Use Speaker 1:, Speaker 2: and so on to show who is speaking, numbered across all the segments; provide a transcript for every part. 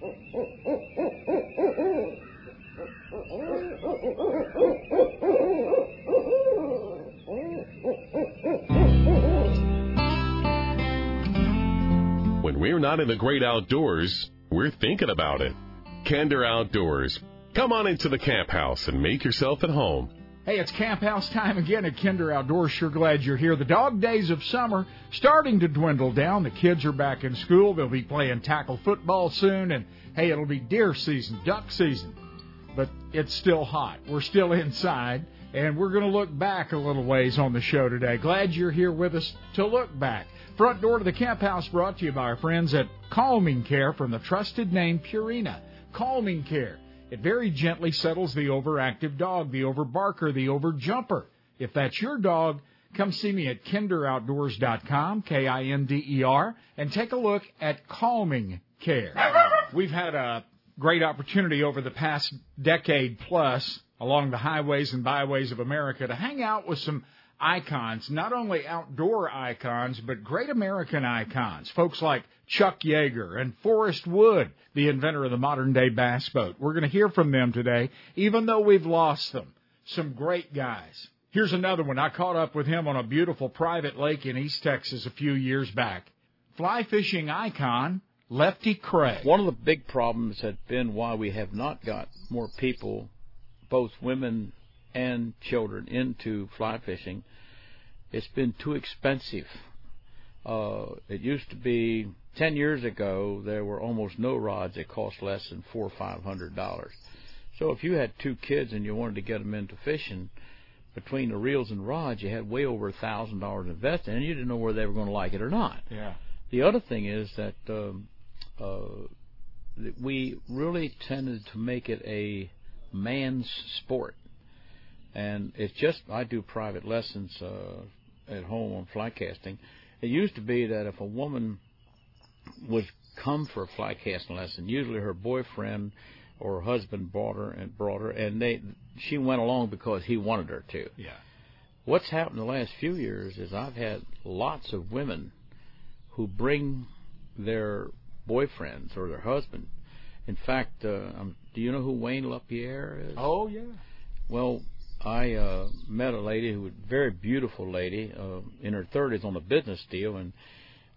Speaker 1: When we're not in the great outdoors, we're thinking about it. Kinder Outdoors. Come on into the camp house and make yourself at home.
Speaker 2: Hey, it's camp house time again at Kinder Outdoors. Sure glad you're here. The dog days of summer starting to dwindle down. The kids are back in school. They'll be playing tackle football soon, and hey, it'll be deer season, duck season. But it's still hot. We're still inside, and we're going to look back a little ways on the show today. Glad you're here with us to look back. Front door to the camp house brought to you by our friends at Calming Care from the trusted name Purina. Calming Care. It very gently settles the overactive dog, the overbarker, the overjumper. If that's your dog, come see me at kinderoutdoors.com, K-I-N-D-E-R, and take a look at Calming Care. We've had a great opportunity over the past decade plus along the highways and byways of America to hang out with some icons, not only outdoor icons, but great American icons. Folks like Chuck Yeager and Forrest Wood, the inventor of the modern day bass boat. We're going to hear from them today, even though we've lost them. Some great guys. Here's another one. I caught up with him on a beautiful private lake in East Texas a few years back. Fly fishing icon, Lefty Kreh.
Speaker 3: One of the big problems has been why we have not got more people, both women and children, into fly fishing. It's been too expensive. Uh, it used to be ten years ago there were almost no rods that cost less than four or five hundred dollars. So if you had two kids and you wanted to get them into fishing, between the reels and rods, you had way over a thousand dollars invested, and you didn't know whether they were going to like it or not.
Speaker 2: Yeah.
Speaker 3: The other thing is that um, uh, that we really tended to make it a man's sport, and it's just I do private lessons uh, at home on fly casting. It used to be that if a woman would come for a fly casting lesson, usually her boyfriend or her husband brought her and brought her, and they she went along because he wanted her to.
Speaker 2: Yeah.
Speaker 3: What's happened the last few years is I've had lots of women who bring their boyfriends or their husband. In fact, uh, um, do you know who Wayne LaPierre is?
Speaker 2: Oh yeah.
Speaker 3: Well, I uh, met a lady who was a very beautiful lady uh, in her 30s on a business deal, and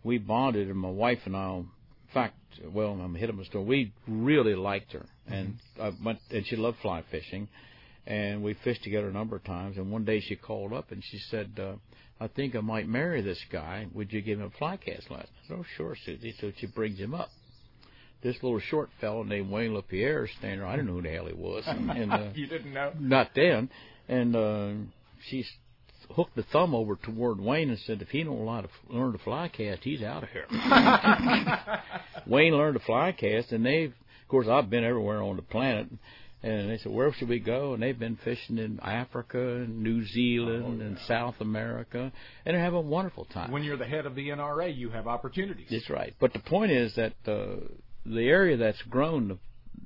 Speaker 3: we bonded. And my wife and I, in fact, well, I'm hit him a story. We really liked her, and I went, and she loved fly fishing, and we fished together a number of times. And one day she called up and she said, uh, "I think I might marry this guy. Would you give him a fly cast lesson?" I said, "Oh, sure, Susie." So she brings him up this little short fellow named Wayne LaPierre is standing there. I didn't know who the hell he was. And, and, uh,
Speaker 2: you didn't know?
Speaker 3: Not then. And uh, she hooked the thumb over toward Wayne and said, if he don't learn to, learn to fly cast, he's out of here. Wayne learned to fly cast, and they've, of course, I've been everywhere on the planet. And they said, where should we go? And they've been fishing in Africa and New Zealand
Speaker 2: Oh, yeah.
Speaker 3: and South America, and they're having a wonderful time.
Speaker 2: When you're the head of the NRA, you have opportunities.
Speaker 3: That's right. But the point is that uh, the area that's grown the,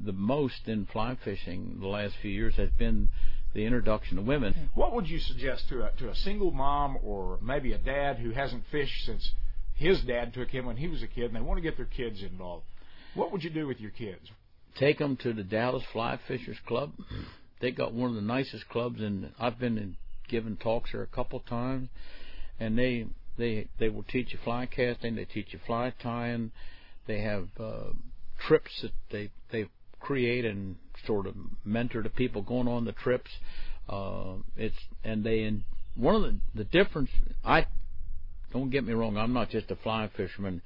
Speaker 3: the most in fly fishing the last few years has been the introduction of women.
Speaker 2: What would you suggest to a to a single mom or maybe a dad who hasn't fished since his dad took him when he was a kid and they want to get their kids involved? What would you do with your kids?
Speaker 3: Take them to the Dallas Fly Fishers Club. They got one of the nicest clubs, and I've been in, giving talks there a couple of times, and they they they will teach you fly casting. They teach you fly tying. They have uh, trips that they they create and sort of mentor the people going on the trips. Uh, it's and they and one of the the difference. I don't get me wrong. I'm not just a fly fisherman.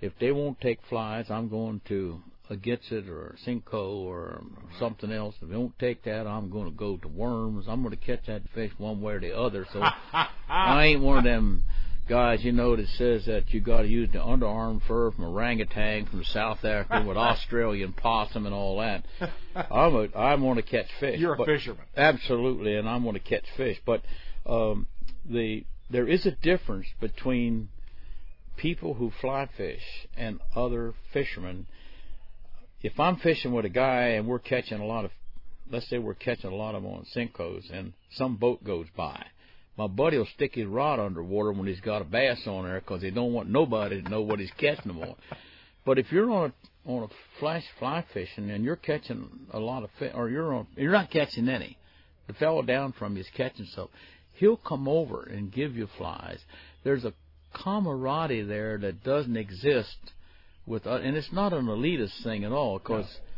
Speaker 3: If they won't take flies, I'm going to a Gitzit or a Senko or something else. If they don't take that, I'm going to go to worms. I'm going to catch that fish one way or the other. So I ain't one of them guys, you know, that says that you got to use the underarm fur from orangutan from South Africa with Australian possum and all that. I'm a, I want to catch fish.
Speaker 2: You're a fisherman.
Speaker 3: Absolutely, and I'm going to catch fish. But um, the there is a difference between people who fly fish and other fishermen. If I'm fishing with a guy and we're catching a lot of, let's say we're catching a lot of them on Senkos, and some boat goes by, my buddy will stick his rod underwater when he's got a bass on there because he don't want nobody to know what he's catching them on. But if you're on a on a flash fly fishing and you're catching a lot of fish, or you're on you're not catching any, the fellow down from you is catching stuff. He'll come over and give you flies. There's a camaraderie there that doesn't exist with, uh, and it's not an elitist thing at all because. No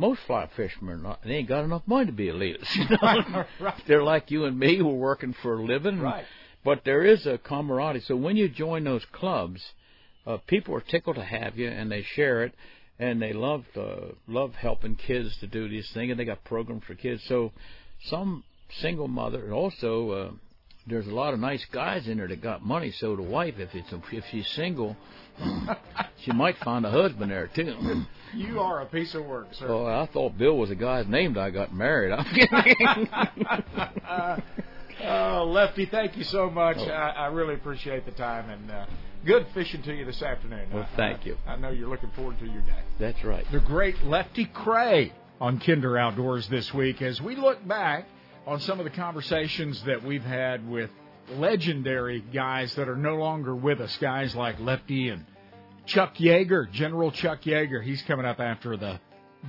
Speaker 3: most fly fishermen are not, they ain't got enough money to be elitists. You know?
Speaker 2: right.
Speaker 3: They're like you and me who are working for a living.
Speaker 2: Right.
Speaker 3: But there is a camaraderie. So when you join those clubs, uh, people are tickled to have you, and they share it, and they love uh, love helping kids to do these things, and they got programs for kids. So some single mother, and also uh, there's a lot of nice guys in there that got money. So the wife, if it's a, if she's single, she might find a husband there too.
Speaker 2: You are a piece of work, sir.
Speaker 3: Oh, I thought Bill was a guy's name that I got married. I'm kidding.
Speaker 2: uh, Lefty, thank you so much.
Speaker 3: Oh.
Speaker 2: I, I really appreciate the time and uh, good fishing to you this afternoon.
Speaker 3: Well,
Speaker 2: I-
Speaker 3: thank
Speaker 2: I-
Speaker 3: you.
Speaker 2: I know you're looking forward to your day.
Speaker 3: That's right.
Speaker 2: The great Lefty Kreh on Kinder Outdoors this week as we look back on some of the conversations that we've had with legendary guys that are no longer with us, guys like Lefty and Chuck Yeager, General Chuck Yeager. He's coming up after the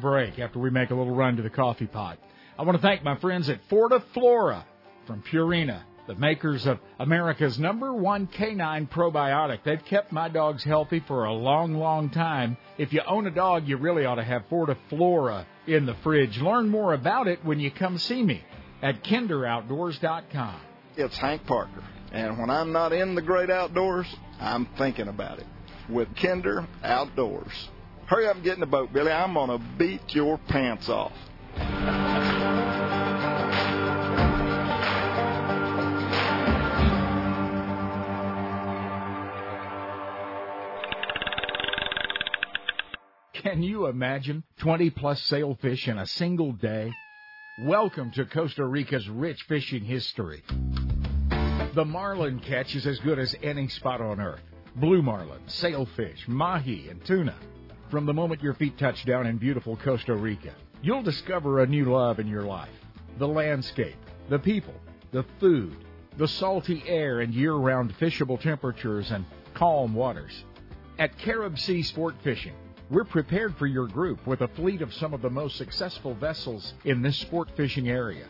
Speaker 2: break, after we make a little run to the coffee pot. I want to thank my friends at Fortiflora from Purina, the makers of America's number one canine probiotic. They've kept my dogs healthy for a long, long time. If you own a dog, you really ought to have Fortiflora in the fridge. Learn more about it when you come see me at kinderoutdoors.com.
Speaker 4: It's Hank Parker, and when I'm not in the great outdoors, I'm thinking about it with Kinder Outdoors. Hurry up and get in the boat, Billy. I'm going to beat your pants off.
Speaker 2: Can you imagine 20 plus sailfish in a single day? Welcome to Costa Rica's rich fishing history. The marlin catch is as good as any spot on earth. Blue marlin, sailfish, mahi, and tuna. From the moment your feet touch down in beautiful Costa Rica, you'll discover a new love in your life. The landscape, the people, the food, the salty air and year-round fishable temperatures and calm waters. At Carib Sea Sport Fishing, we're prepared for your group with a fleet of some of the most successful vessels in this sport fishing area.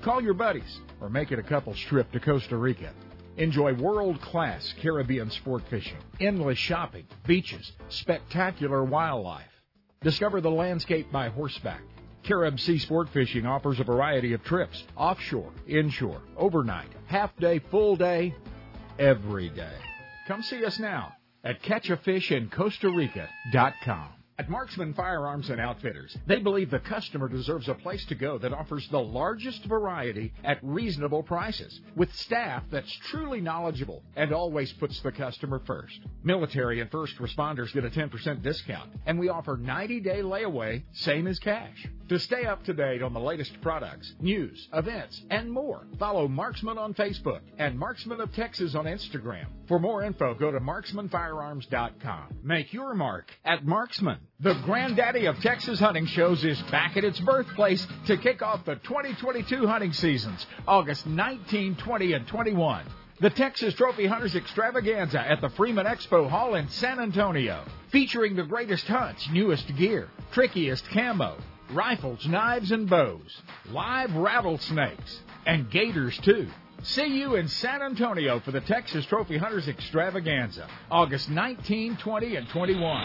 Speaker 2: Call your buddies or make it a couple's trip to Costa Rica. Enjoy world class Caribbean sport fishing, endless shopping, beaches, spectacular wildlife. Discover the landscape by horseback. Carib Sea Sport Fishing offers a variety of trips offshore, inshore, overnight, half day, full day, every day. Come see us now at catchafishincostarica.com. At Marksman Firearms and Outfitters, they believe the customer deserves a place to go that offers the largest variety at reasonable prices, with staff that's truly knowledgeable and always puts the customer first. Military and first responders get a 10% discount, and we offer 90 day layaway, same as cash. To stay up to date on the latest products, news, events, and more, follow Marksman on Facebook and Marksman of Texas on Instagram. For more info, go to marksmanfirearms.com. Make your mark at Marksman. The granddaddy of Texas hunting shows is back at its birthplace to kick off the 2022 hunting seasons, August 19, 20, and 21. The Texas Trophy Hunters Extravaganza at the Freeman Expo Hall in San Antonio, featuring the greatest hunts, newest gear, trickiest camo, rifles, knives, and bows, live rattlesnakes, and gators too. See you in San Antonio for the Texas Trophy Hunters Extravaganza, August 19, 20, and 21.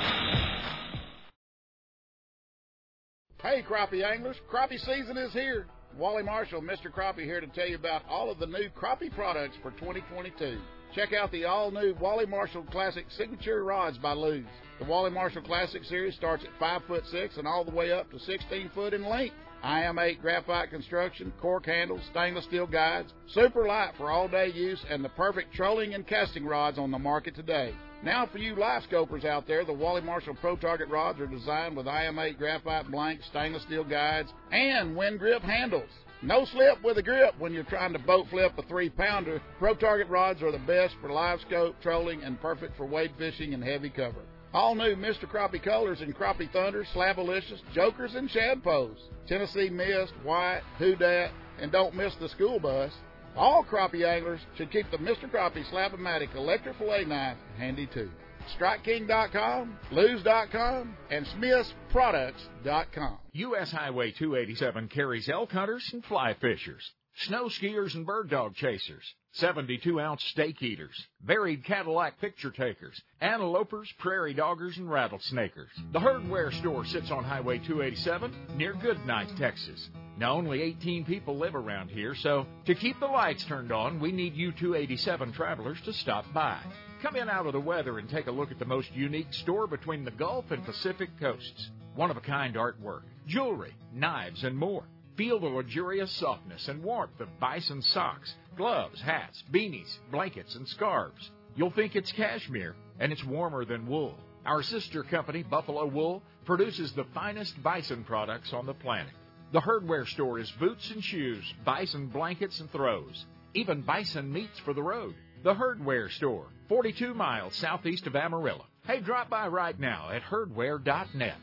Speaker 5: Hey, crappie anglers, crappie season is here. Wally Marshall, Mr. Crappie here to tell you about all of the new crappie products for 2022. Check out the all-new Wally Marshall Classic Signature Rods by Lew's. The Wally Marshall Classic series starts at 5 foot 6 and all the way up to 16 foot in length. IM8 graphite construction, cork handles, stainless steel guides, super light for all-day use, and the perfect trolling and casting rods on the market today. Now for you live scopers out there, the Wally Marshall Pro Target rods are designed with IM8 graphite blanks, stainless steel guides, and wind grip handles. No slip with a grip when you're trying to boat flip a three pounder. Pro Target rods are the best for live scope, trolling, and perfect for wade fishing and heavy cover. All new Mr. Crappie colors in Crappie Thunder, Slabalicious, Jokers, and Shad Shadpoes. Tennessee Mist, White, Who Dat, and don't miss the school bus. All crappie anglers should keep the Mr. Crappie Slab-O-Matic electric fillet knife handy too. StrikeKing.com, Lews.com, and SmithsProducts.com.
Speaker 2: U.S. Highway 287 carries elk hunters and fly fishers, snow skiers and bird dog chasers, 72 ounce steak eaters, varied Cadillac picture takers, antelopers, prairie doggers, and rattlesnakers. The Herdware store sits on Highway 287 near Goodnight, Texas. Now, only 18 people live around here, so to keep the lights turned on, we need you 287 travelers to stop by. Come in out of the weather and take a look at the most unique store between the Gulf and Pacific coasts. One of a kind artwork, jewelry, knives, and more. Feel the luxurious softness and warmth of bison socks, gloves, hats, beanies, blankets, and scarves. You'll think it's cashmere, and it's warmer than wool. Our sister company, Buffalo Wool, produces the finest bison products on the planet. The Herdware store is boots and shoes, bison blankets and throws, even bison meats for the road. The Herdware store, 42 miles southeast of Amarillo. Hey, drop by right now at herdware.net.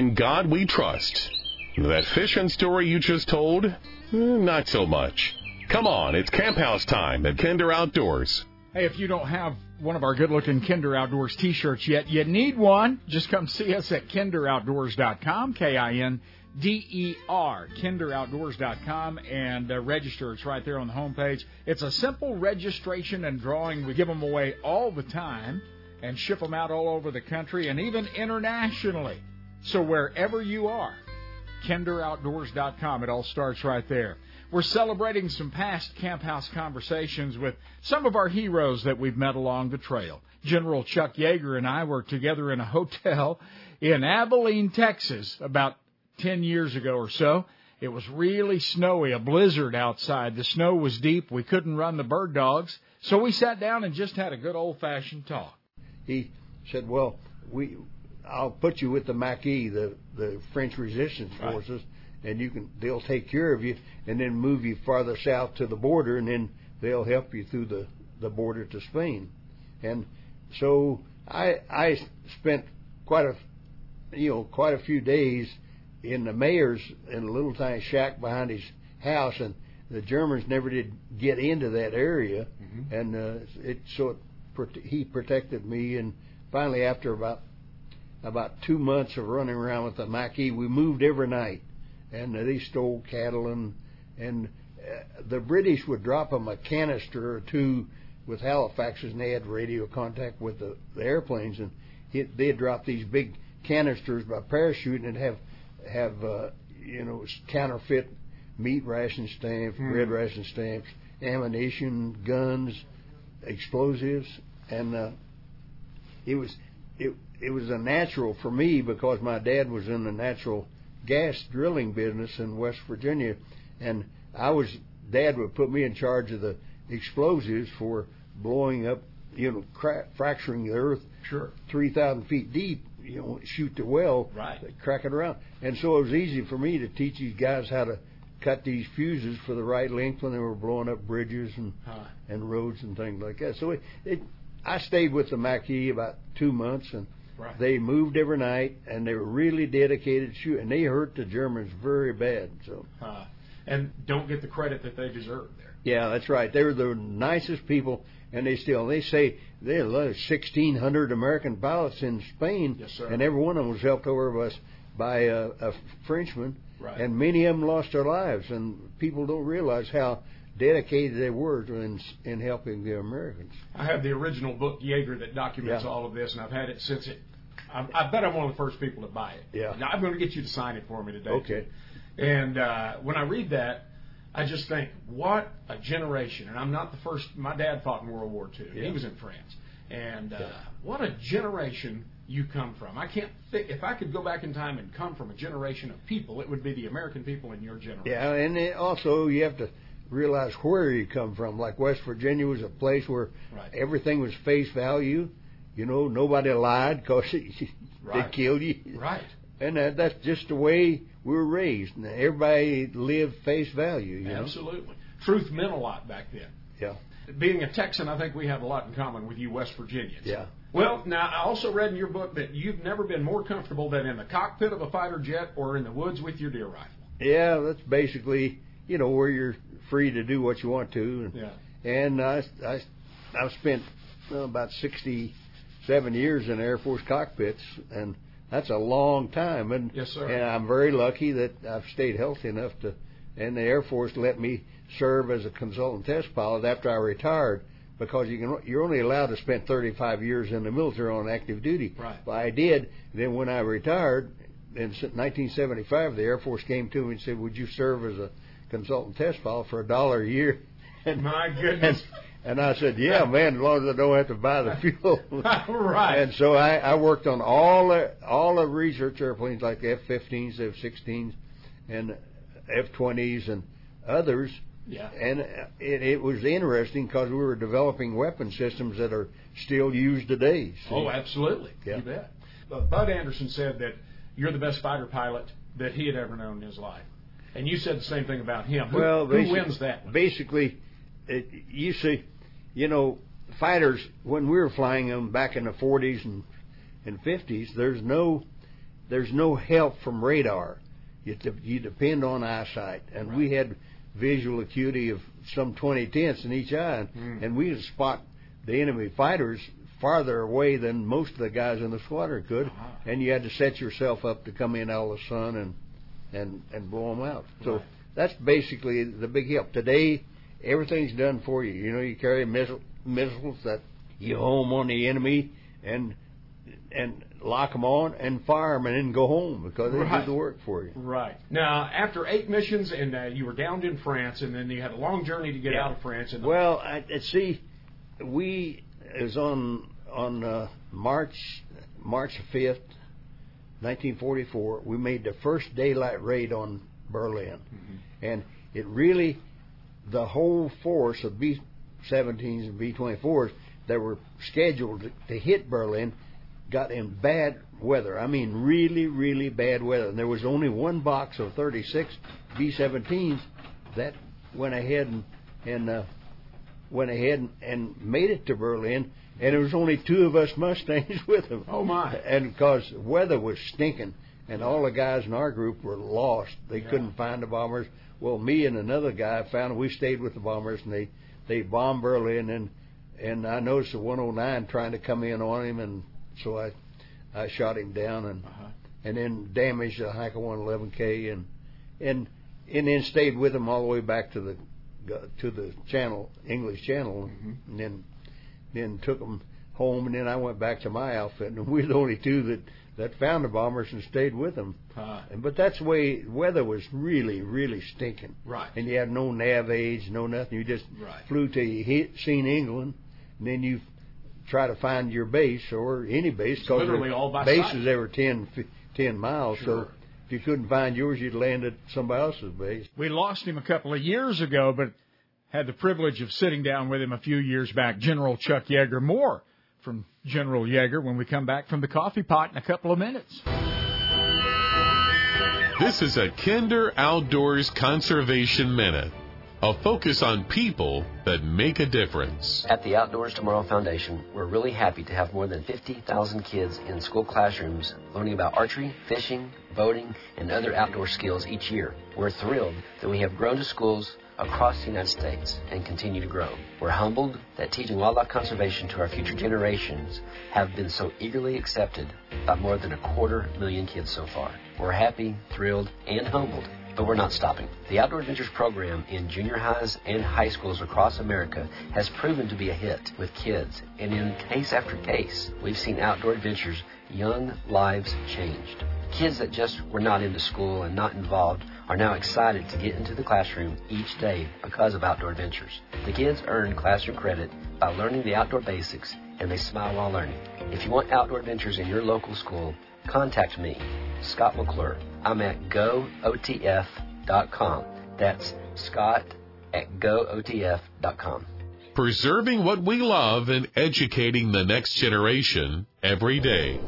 Speaker 1: In God we trust. That fishing story you just told? Eh, Not so much. Come on, it's camp house time at Kinder Outdoors.
Speaker 2: Hey, if you don't have one of our good looking Kinder Outdoors t shirts yet, you need one. Just come see us at kinderoutdoors.com, K I N D E R, kinderoutdoors.com, and uh, register. It's right there on the homepage. It's a simple registration and drawing. We give them away all the time and ship them out all over the country and even internationally. So wherever you are, kinderoutdoors.com. It all starts right there. We're celebrating some past Camp House conversations with some of our heroes that we've met along the trail. General Chuck Yeager and I were together in a hotel in Abilene, Texas, about 10 years ago or so. It was really snowy, a blizzard outside. The snow was deep. We couldn't run the bird dogs. So we sat down and just had a good old fashioned talk.
Speaker 6: he said, "Well, we, I'll put you with the Maquis, the the French resistance
Speaker 2: Right.
Speaker 6: forces, and you can they'll take care of you, and then move you farther south to the border, and then they'll help you through the the border to Spain." And so I I spent quite a you know quite a few days in the mayor's in a little tiny shack behind his house, and the Germans never did get into that area, and uh, it so it, he protected me, and finally after about about two months of running around with the Maquis, we moved every night, and they stole cattle and and uh, the British would drop them a canister or two with Halifaxes, and they had radio contact with the, the airplanes, and it, they'd drop these big canisters by parachute and have have uh, you know counterfeit meat ration stamps, bread ration stamps, ammunition, guns, explosives, and uh, it was it it was a natural for me because my dad was in the natural gas drilling business in West Virginia, and I was dad would put me in charge of the explosives for blowing up, you know, cra- fracturing the earth
Speaker 2: Sure.
Speaker 6: three thousand feet deep. You know, shoot the well,
Speaker 2: Right.
Speaker 6: crack it around, and so it was easy for me to teach these guys how to cut these fuses for the right length when they were blowing up bridges and
Speaker 2: Huh.
Speaker 6: and roads and things like that. So it, it I stayed with the Maquis about two months, and
Speaker 2: Right.
Speaker 6: they moved every night, and they were really dedicated to shoot, and they hurt the Germans very bad. So
Speaker 2: Uh, and don't get the credit that they deserve there.
Speaker 6: yeah, that's right. They were the nicest people, and they still they say they sixteen hundred American pilots in Spain,
Speaker 2: Yes, sir.
Speaker 6: and every one of them was helped over by, us by a, a Frenchman,
Speaker 2: Right.
Speaker 6: and many of them lost their lives, and people don't realize how dedicated they were to in, in helping the Americans.
Speaker 2: I have the original book Yeager that documents
Speaker 6: Yeah.
Speaker 2: all of this, and I've had it since it. I, I bet I'm one of the first people to buy it.
Speaker 6: Yeah.
Speaker 2: Now, I'm going to get you to sign it for me today.
Speaker 6: Okay.
Speaker 2: too. And uh, when I read that, I just think, what a generation! And I'm not the first. My dad fought in World War II. He was in France, and uh, what a generation you come from. I can't. Think, if I could go back in time and come from a generation of people, it would be the American people in your generation.
Speaker 6: Yeah, and also you have to realize where you come from. Like West Virginia was a place where
Speaker 2: Right.
Speaker 6: everything was face value. You know, nobody lied because they killed you.
Speaker 2: Right.
Speaker 6: and that, that's just the way we were raised. And everybody lived face value. You know?
Speaker 7: Absolutely. Truth meant a lot back then.
Speaker 6: Yeah.
Speaker 7: Being a Texan, I think we have a lot in common with you West Virginians.
Speaker 6: Yeah.
Speaker 7: Well, now I also read in your book that you've never been more comfortable than in the cockpit of a fighter jet or in the woods with your deer rifle.
Speaker 6: Yeah, that's basically you know where you're free to do what you want to. And,
Speaker 7: Yeah.
Speaker 6: and I I I've spent well, about sixty seven years in Air Force cockpits, and that's a long time. And
Speaker 7: Yes, sir.
Speaker 6: and I'm very lucky that I've stayed healthy enough to, and the Air Force let me serve as a consultant test pilot after I retired. Because you can, you're only allowed to spend 35 years in the military on active duty.
Speaker 7: Right.
Speaker 6: Well, I did. Then when I retired in 1975, the Air Force came to me and said, "Would you serve as a consultant test pilot for a dollar a year?" And
Speaker 7: My goodness.
Speaker 6: and I said, "Yeah, man, as long as I don't have to buy the fuel."
Speaker 7: right.
Speaker 6: And so I, I worked on all the all the research airplanes like the F-15s, F-16s, and F-20s and others.
Speaker 7: yeah.
Speaker 6: And it, it was interesting because we were developing weapon systems that are still used today. See?
Speaker 7: Oh, absolutely.
Speaker 6: Yeah.
Speaker 7: You bet. But Bud Anderson said that you're the best fighter pilot that he had ever known in his life. And you said the same thing about him. Who,
Speaker 6: well,
Speaker 7: who
Speaker 6: basi-
Speaker 7: wins that one?
Speaker 6: Basically, it, you see, you know, fighters when we were flying them back in the 40s and and 50s, there's no there's no help from radar. You de- you depend on eyesight, and we had visual acuity of some 20 tenths in each eye,
Speaker 7: Mm.
Speaker 6: and we could spot the enemy fighters farther away than most of the guys in the squadron could,
Speaker 7: Uh-huh.
Speaker 6: and you had to set yourself up to come in out of the sun and and and blow them out. So
Speaker 7: Right.
Speaker 6: that's basically the big help. Today, everything's done for you. You know, you carry missile, missiles that you home on the enemy and and lock them on and fire them and then go home because they
Speaker 7: Right.
Speaker 6: do the work for you.
Speaker 7: Right. Now, after eight missions, and uh, you were downed in France, and then you had a long journey to get
Speaker 6: Yeah.
Speaker 7: out of France. And
Speaker 6: Well, I, I see, we it was on on uh, March March fifth, nineteen forty four. We made the first daylight raid on Berlin, and it really the whole force of B 17s and B 24s that were scheduled to, hit Berlin got in bad weather. I mean, really, really bad weather. And there was only one box of 36 B 17s that went ahead and, and uh, went ahead and, and made it to Berlin. And there was only two of us Mustangs with them.
Speaker 7: Oh, my.
Speaker 6: And because the weather was stinking, and all the guys in our group were lost. They
Speaker 7: Yeah.
Speaker 6: couldn't find the bombers. Well, me and another guy found. We stayed with the bombers, and they they bombed Berlin. And then and I noticed the 109 trying to come in on him, and so I I shot him down and
Speaker 7: Uh-huh.
Speaker 6: and then damaged the Heinkel 111K and and and then stayed with him all the way back to the to the channel English Channel, and then then took them home, and then I went back to my outfit, and we were the only two that that found the bombers and stayed with them.
Speaker 7: Uh,
Speaker 6: And but that's the way weather was really really stinking,
Speaker 7: right.
Speaker 6: and you had no nav aids, no nothing. You just
Speaker 7: Right.
Speaker 6: flew till you hit seen England, and then you try to find your base or any base because
Speaker 7: literally all by
Speaker 6: bases
Speaker 7: sight.
Speaker 6: every 10, fi- 10 miles.
Speaker 7: Sure.
Speaker 6: So if you couldn't find yours, you'd land at somebody else's base.
Speaker 2: We lost him a couple of years ago, but had the privilege of sitting down with him a few years back. General Chuck Yeager. More from General Yeager when we come back from the coffee pot in a couple of minutes.
Speaker 1: This is a Kinder Outdoors Conservation Minute, a focus on people that make a difference.
Speaker 8: At the Outdoors Tomorrow Foundation, we're really happy to have more than 50,000 kids in school classrooms learning about archery, fishing, boating, and other outdoor skills each year. We're thrilled that we have grown to schools across the United States and continue to grow. We're humbled that teaching wildlife conservation to our future generations have been so eagerly accepted by more than a quarter million kids so far. We're happy, thrilled, and humbled but we're not stopping. The Outdoor Adventures program in junior highs and high schools across America has proven to be a hit with kids, and in case after case, we've seen Outdoor Adventures young lives changed. Kids that just were not into school and not involved are now excited to get into the classroom each day because of Outdoor Adventures. The kids earn classroom credit by learning the outdoor basics and they smile while learning. If you want outdoor adventures in your local school, contact me, Scott McClure. I'm at gootf.com. That's Scott at gootf.com.
Speaker 1: Preserving what we love and educating the next generation every day.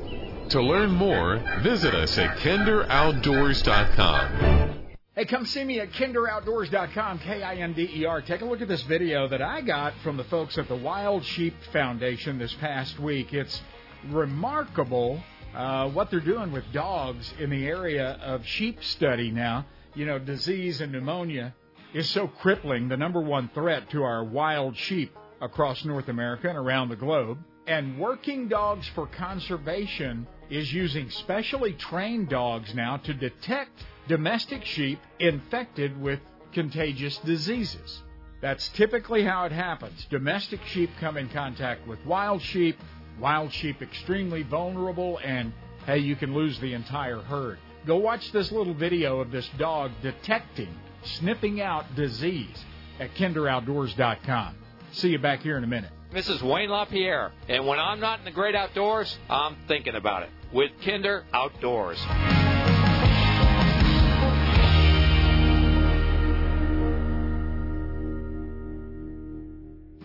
Speaker 1: To learn more, visit us at kinderoutdoors.com.
Speaker 2: Hey, come see me at kinderoutdoors.com, K-I-N-D-E-R. Take a look at this video that I got from the folks at the Wild Sheep Foundation this past week. It's remarkable uh, what they're doing with dogs in the area of sheep study now. You know, disease and pneumonia is so crippling, the number one threat to our wild sheep across North America and around the globe. And Working Dogs for Conservation is using specially trained dogs now to detect domestic sheep infected with contagious diseases. That's typically how it happens. Domestic sheep come in contact with wild sheep, wild sheep extremely vulnerable, and hey, you can lose the entire herd. Go watch this little video of this dog detecting, sniffing out disease at kinderoutdoors.com. See you back here in a minute.
Speaker 9: This is Wayne LaPierre, and when I'm not in the great outdoors, I'm thinking about it with Kinder Outdoors.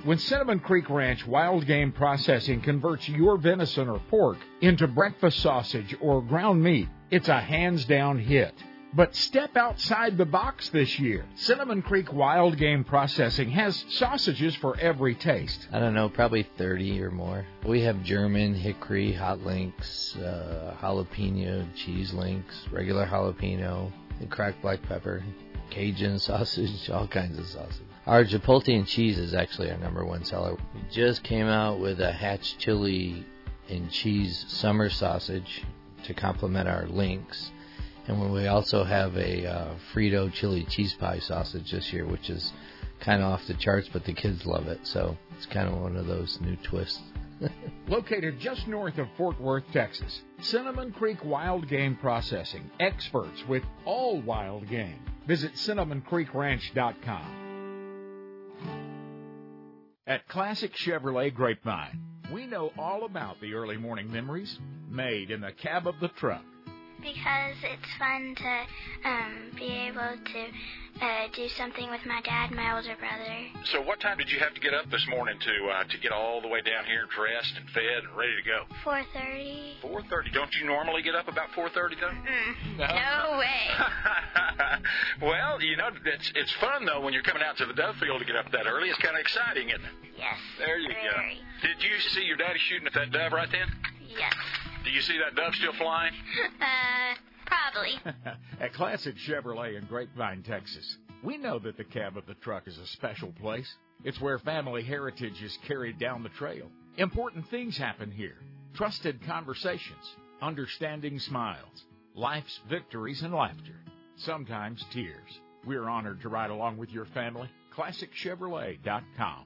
Speaker 2: When Cinnamon Creek Ranch Wild Game Processing converts your venison or pork into breakfast sausage or ground meat, it's a hands down hit. But step outside the box this year. Cinnamon Creek Wild Game Processing has sausages for every taste.
Speaker 10: I don't know, probably 30 or more. We have German, hickory, hot links, uh, jalapeno, cheese links, regular jalapeno, cracked black pepper, Cajun sausage, all kinds of sausage. Our Chipotle and cheese is actually our number one seller. We just came out with a Hatch chili and cheese summer sausage to complement our links. And we also have a uh, Frito chili cheese pie sausage this year, which is kind of off the charts, but the kids love it. So it's kind of one of those new twists.
Speaker 2: Located just north of Fort Worth, Texas, Cinnamon Creek Wild Game Processing, experts with all wild game. Visit cinnamoncreekranch.com. At Classic Chevrolet Grapevine, we know all about the early morning memories made in the cab of the truck.
Speaker 11: Because it's fun to um, be able to uh, do something with my dad my older brother.
Speaker 12: So, what time did you have to get up this morning to uh, to get all the way down here dressed and fed and ready to go?
Speaker 11: Four thirty.
Speaker 12: Four thirty. Don't you normally get up about four thirty though?
Speaker 11: Mm, no. no way.
Speaker 12: well, you know it's it's fun though when you're coming out to the dove field to get up that early. It's kind of exciting, isn't it?
Speaker 11: Yes.
Speaker 12: There you
Speaker 11: very.
Speaker 12: go. Did you see your daddy shooting at that dove right then?
Speaker 11: Yes.
Speaker 12: Do you see that dove still flying?
Speaker 11: Uh, probably.
Speaker 2: At Classic Chevrolet in Grapevine, Texas, we know that the cab of the truck is a special place. It's where family heritage is carried down the trail. Important things happen here. Trusted conversations, understanding smiles, life's victories and laughter, sometimes tears. We're honored to ride along with your family. ClassicChevrolet.com.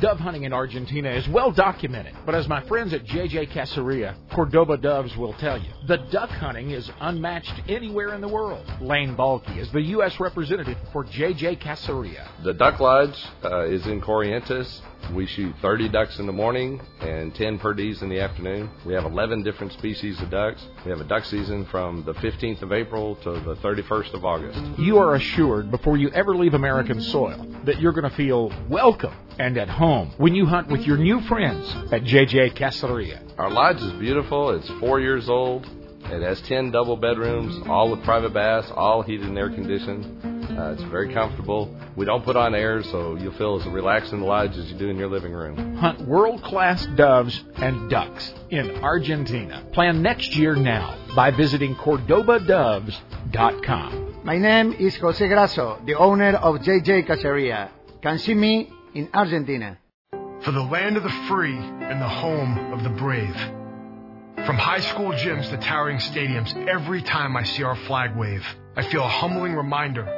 Speaker 2: Dove hunting in Argentina is well documented, but as my friends at JJ Caceria, Cordoba Doves will tell you, the duck hunting is unmatched anywhere in the world. Lane Balky is the U.S. representative for JJ Caceria.
Speaker 13: The Duck Lodge uh, is in Corrientes. We shoot 30 ducks in the morning and 10 per perdees in the afternoon. We have 11 different species of ducks. We have a duck season from the 15th of April to the 31st of August.
Speaker 2: You are assured before you ever leave American soil that you're going to feel welcome and at home when you hunt with your new friends at JJ Caceria.
Speaker 13: Our lodge is beautiful. It's four years old. It has 10 double bedrooms, all with private baths, all heated and air conditioned. Uh, it's very comfortable. We don't put on air, so you'll feel as relaxed in the lodge as you do in your living room.
Speaker 2: Hunt world class doves and ducks in Argentina. Plan next year now by visiting CordobaDoves.com.
Speaker 14: My name is Jose Grasso, the owner of JJ Caceria. Can see me in Argentina.
Speaker 15: For the land of the free and the home of the brave. From high school gyms to towering stadiums, every time I see our flag wave, I feel a humbling reminder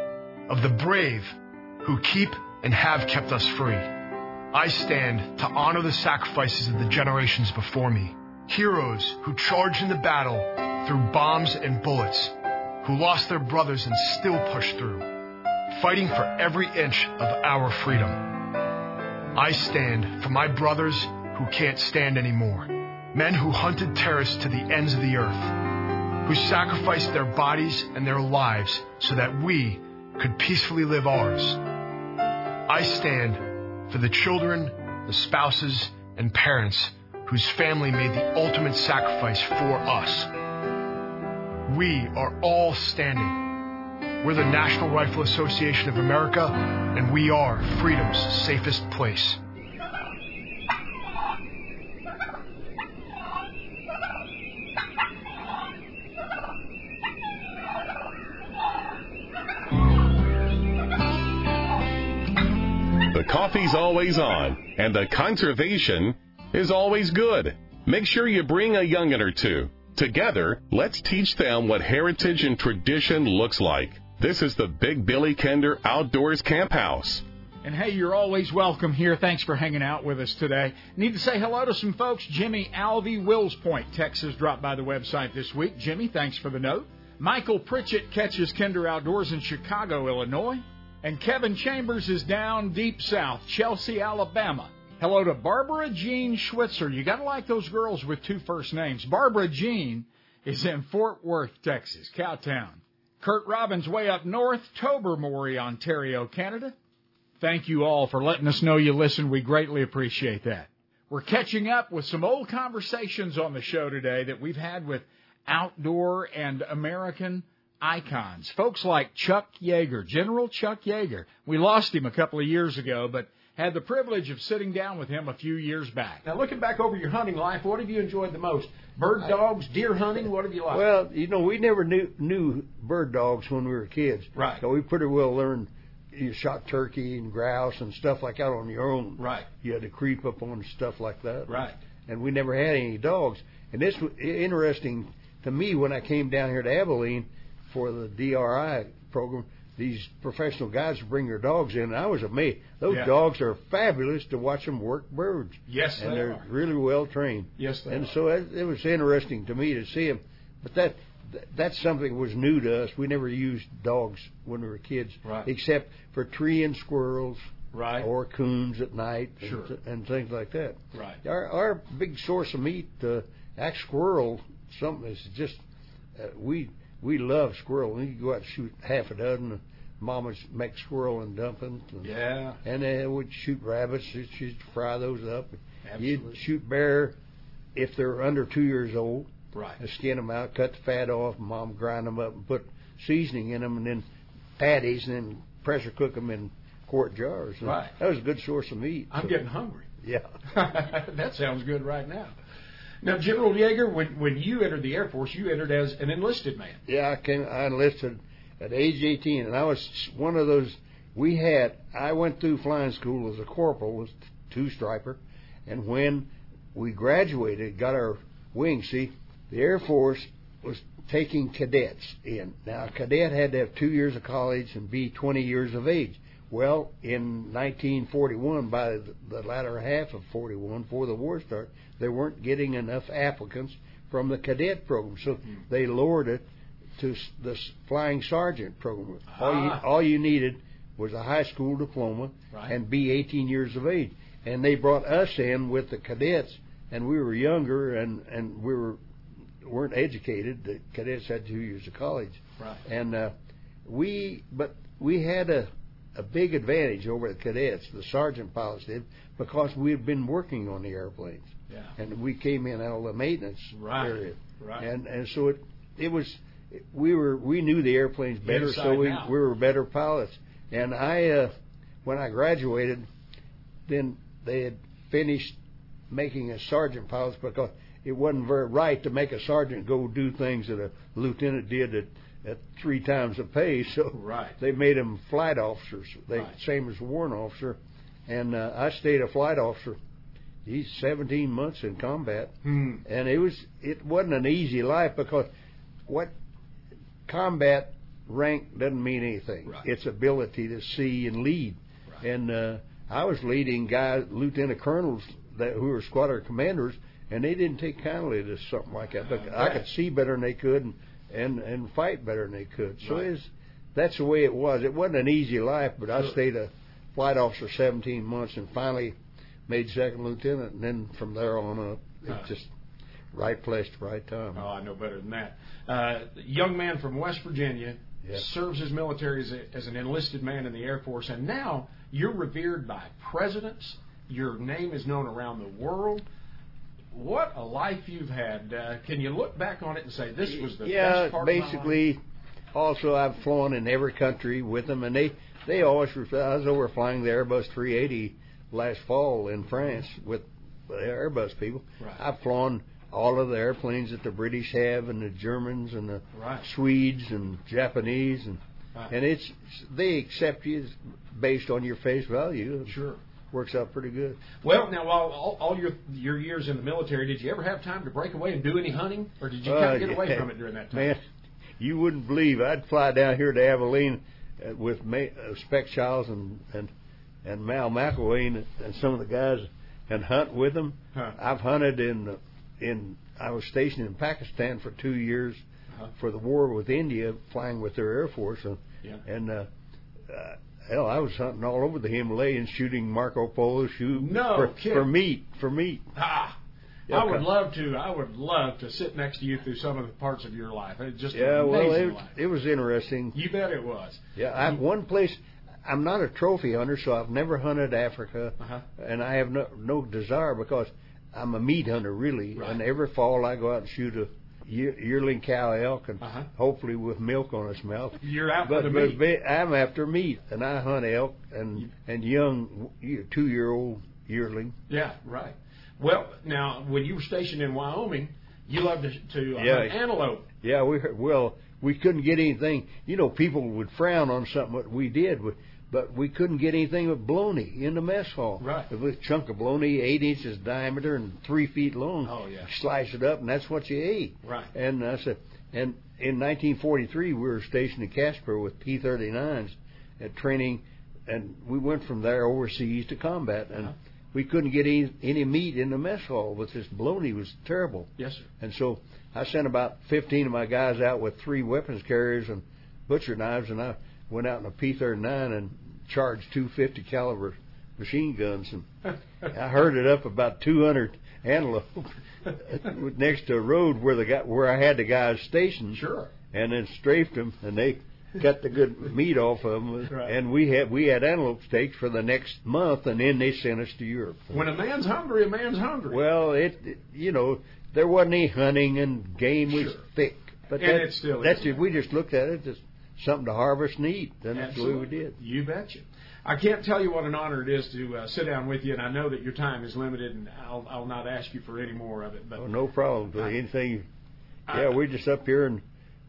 Speaker 15: of the brave who keep and have kept us free. I stand to honor the sacrifices of the generations before me, heroes who charged in the battle through bombs and bullets, who lost their brothers and still pushed through, fighting for every inch of our freedom. I stand for my brothers who can't stand anymore, men who hunted terrorists to the ends of the earth, who sacrificed their bodies and their lives so that we could peacefully live ours. I stand for the children, the spouses, and parents whose family made the ultimate sacrifice for us. We are all standing. We're the National Rifle Association of America, and we are freedom's safest place.
Speaker 1: Coffee's always on, and the conservation is always good. Make sure you bring a youngin' or two. Together, let's teach them what heritage and tradition looks like. This is the Big Billy Kinder Outdoors Camp House.
Speaker 2: And hey, you're always welcome here. Thanks for hanging out with us today. Need to say hello to some folks. Jimmy Alvey, Wills Point, Texas, dropped by the website this week. Jimmy, thanks for the note. Michael Pritchett catches Kinder Outdoors in Chicago, Illinois. And Kevin Chambers is down deep south, Chelsea, Alabama. Hello to Barbara Jean Schwitzer. You gotta like those girls with two first names. Barbara Jean is in Fort Worth, Texas, Cowtown. Kurt Robbins way up north, Tobermory, Ontario, Canada. Thank you all for letting us know you listen. We greatly appreciate that. We're catching up with some old conversations on the show today that we've had with outdoor and American icons. Folks like Chuck Yeager, General Chuck Yeager. We lost him a couple of years ago, but had the privilege of sitting down with him a few years back.
Speaker 7: Now, looking back over your hunting life, what have you enjoyed the most? Bird dogs, deer hunting, what have you liked?
Speaker 6: Well, you know, we never knew knew bird dogs when we were kids.
Speaker 7: Right.
Speaker 6: So we pretty well learned you shot turkey and grouse and stuff like that on your own.
Speaker 7: Right.
Speaker 6: You had to creep up on stuff like that.
Speaker 7: Right.
Speaker 6: And we never had any dogs. And this was interesting to me when I came down here to Abilene for the DRI program. These professional guys bring their dogs in, and I was amazed. Those
Speaker 7: Yeah.
Speaker 6: dogs are fabulous to watch them work birds.
Speaker 7: Yes,
Speaker 6: and
Speaker 7: they
Speaker 6: are
Speaker 7: are.
Speaker 6: really well trained.
Speaker 7: Yes, they
Speaker 6: and
Speaker 7: are.
Speaker 6: so it, it was interesting to me to see them. But that th- that's something that was new to us. We never used dogs when we were kids,
Speaker 7: Right.
Speaker 6: except for tree and squirrels,
Speaker 7: Right.
Speaker 6: or coons at night,
Speaker 7: Sure.
Speaker 6: and things like that.
Speaker 7: Right.
Speaker 6: Our our big source of meat, uh, axe squirrel, something is just uh, we we love squirrel. We could go out and shoot half a dozen. Mamas make squirrel and dumplings. And,
Speaker 7: Yeah.
Speaker 6: And then we'd shoot rabbits. She'd, she'd fry those up.
Speaker 7: Absolutely.
Speaker 6: You'd shoot bear if they're under two years old.
Speaker 7: Right.
Speaker 6: And skin them out, cut the fat off. Mom grind them up and put seasoning in them, and then patties, and then pressure cook them in quart jars. And
Speaker 7: Right.
Speaker 6: That was a good source of meat.
Speaker 7: I'm
Speaker 6: So-
Speaker 7: getting hungry.
Speaker 6: Yeah.
Speaker 7: that sounds good right now. Now, General Yeager, when when you entered the Air Force, you entered as an enlisted man.
Speaker 6: Yeah, I came. I enlisted at age 18, and I was one of those. We had. I went through flying school as a corporal, was two striper, and when we graduated, got our wing. See, the Air Force was taking cadets in. Now, a cadet had to have two years of college and be 20 years of age. Well, in 1941, by the- the latter half of 41, before the war started, they weren't getting enough applicants from the cadet program, so they lowered it to the flying sergeant program. All you
Speaker 7: Ah.
Speaker 6: all you needed was a high school diploma
Speaker 7: Right.
Speaker 6: and be 18 years of age. And they brought us in with the cadets, and we were younger and and we were weren't educated. The cadets had two years of college,
Speaker 7: Right.
Speaker 6: and uh, we but we had a a big advantage over the cadets, the sergeant pilots did, because we had been working on the airplanes
Speaker 7: Yeah.
Speaker 6: and we came in out of the maintenance
Speaker 7: Right.
Speaker 6: area.
Speaker 7: Right.
Speaker 6: And and so it it was we were we knew the airplanes better,
Speaker 7: Inside
Speaker 6: so we we were better pilots. And I uh, when I graduated, then they had finished making us sergeant pilots because it wasn't very right to make a sergeant go do things that a lieutenant did at, at three times the pay. So
Speaker 7: Right.
Speaker 6: they made them flight officers, they
Speaker 7: Right.
Speaker 6: same as a warrant officer. And uh, I stayed a flight officer. He's 17 months in combat,
Speaker 7: Hmm.
Speaker 6: and it was it wasn't an easy life because what combat rank doesn't mean anything.
Speaker 7: Right.
Speaker 6: It's ability to see and lead. And uh, I was leading guys, lieutenant colonels that who were squadron commanders, and they didn't take kindly to something like that. Look, I could see better than they could, and and, and fight better than they could. So
Speaker 7: Right.
Speaker 6: it's that's the way it was. It wasn't an easy life, but I stayed a flight officer 17 months, and finally made second lieutenant, and then from there on up, it's just right place, right time.
Speaker 7: Oh, I know better than that. Uh, young man from West Virginia
Speaker 6: Yeah.
Speaker 7: serves his military as, a, as an enlisted man in the Air Force, and now you're revered by presidents. Your name is known around the world. What a life you've had! Uh, can you look back on it and say this was the
Speaker 6: yeah,
Speaker 7: best part of my life?
Speaker 6: basically. Also, I've flown in every country with them, and they they always. refer- I was over flying the Airbus 380 last fall in France with the Airbus people.
Speaker 7: Right.
Speaker 6: I've flown all of the airplanes that the British have, and the Germans, and the
Speaker 7: Right.
Speaker 6: Swedes, and Japanese, and
Speaker 7: Right.
Speaker 6: and it's they accept you based on your face value.
Speaker 7: Sure.
Speaker 6: Works out pretty good.
Speaker 7: Well, now while all, all your your years in the military, did you ever have time to break away and do any hunting, or did you kind
Speaker 6: Uh,
Speaker 7: of get away from it during that time?
Speaker 6: Man, you wouldn't believe I'd fly down here to Abilene uh, with Ma- uh, Speck Childs and and and Mal McElwain and, and some of the guys and hunt with them.
Speaker 7: Huh.
Speaker 6: I've hunted in uh, in I was stationed in Pakistan for two years
Speaker 7: Uh-huh.
Speaker 6: for the war with India, flying with their air force and
Speaker 7: Yeah.
Speaker 6: and uh, uh, hell, I was hunting all over the Himalayas, shooting Marco Polo, shoot
Speaker 7: No
Speaker 6: for, for meat for meat.
Speaker 7: Ah,
Speaker 6: Yeah,
Speaker 7: I would love to. I would love to sit next to you through some of the parts of your life. It's just
Speaker 6: Yeah, well, it,
Speaker 7: life.
Speaker 6: it was interesting.
Speaker 7: You bet it was.
Speaker 6: Yeah, I have one place. I'm not a trophy hunter, so I've never hunted Africa,
Speaker 7: Uh-huh.
Speaker 6: and I have no no desire because I'm a meat hunter really.
Speaker 7: Right.
Speaker 6: And every fall I go out and shoot a yearling cow elk, and
Speaker 7: Uh-huh.
Speaker 6: hopefully with milk on its mouth.
Speaker 7: You're out
Speaker 6: but,
Speaker 7: for the
Speaker 6: but
Speaker 7: meat.
Speaker 6: I'm after meat, and I hunt elk and and young two year old yearling.
Speaker 7: Yeah, right. Well, now when you were stationed in Wyoming, you loved to, to uh,
Speaker 6: Yeah.
Speaker 7: hunt antelope.
Speaker 6: Yeah, we well we couldn't get anything. You know, people would frown on something that we did, but- we couldn't get anything but bologna in the mess hall.
Speaker 7: Right.
Speaker 6: It was a chunk of bologna, eight inches diameter and three feet long.
Speaker 7: Oh, yeah.
Speaker 6: Slice it up, and that's what you ate.
Speaker 7: Right.
Speaker 6: And I said, and in 1943 we were stationed in Casper with P-39s at training, and we went from there overseas to combat, and
Speaker 7: Uh-huh.
Speaker 6: we couldn't get any any meat in the mess hall with this bologna. It was terrible.
Speaker 7: Yes, sir.
Speaker 6: And so I sent about 15 of my guys out with three weapons carriers and butcher knives, and I went out in a P-39 and charged 250 caliber machine guns, and I herded up about 200 antelope next to a road where the guy, where I had the guys stationed.
Speaker 7: Sure.
Speaker 6: And then strafed them, and they cut the good meat off of them,
Speaker 7: Right.
Speaker 6: and we had we had antelope steaks for the next month, and then they sent us to Europe.
Speaker 7: When a man's hungry, a man's hungry.
Speaker 6: Well, it, it you know there wasn't any hunting and game was
Speaker 7: Sure.
Speaker 6: thick, but
Speaker 7: And
Speaker 6: that,
Speaker 7: it still
Speaker 6: that's
Speaker 7: is.
Speaker 6: it. We just looked at it as something to harvest and eat. And that's what we did.
Speaker 7: You betcha. I can't tell you what an honor it is to uh, sit down with you, and I know that your time is limited, and I'll, I'll not ask you for any more of it. But
Speaker 6: Oh, no problem. But anything,
Speaker 7: I-
Speaker 6: yeah, we're just up here and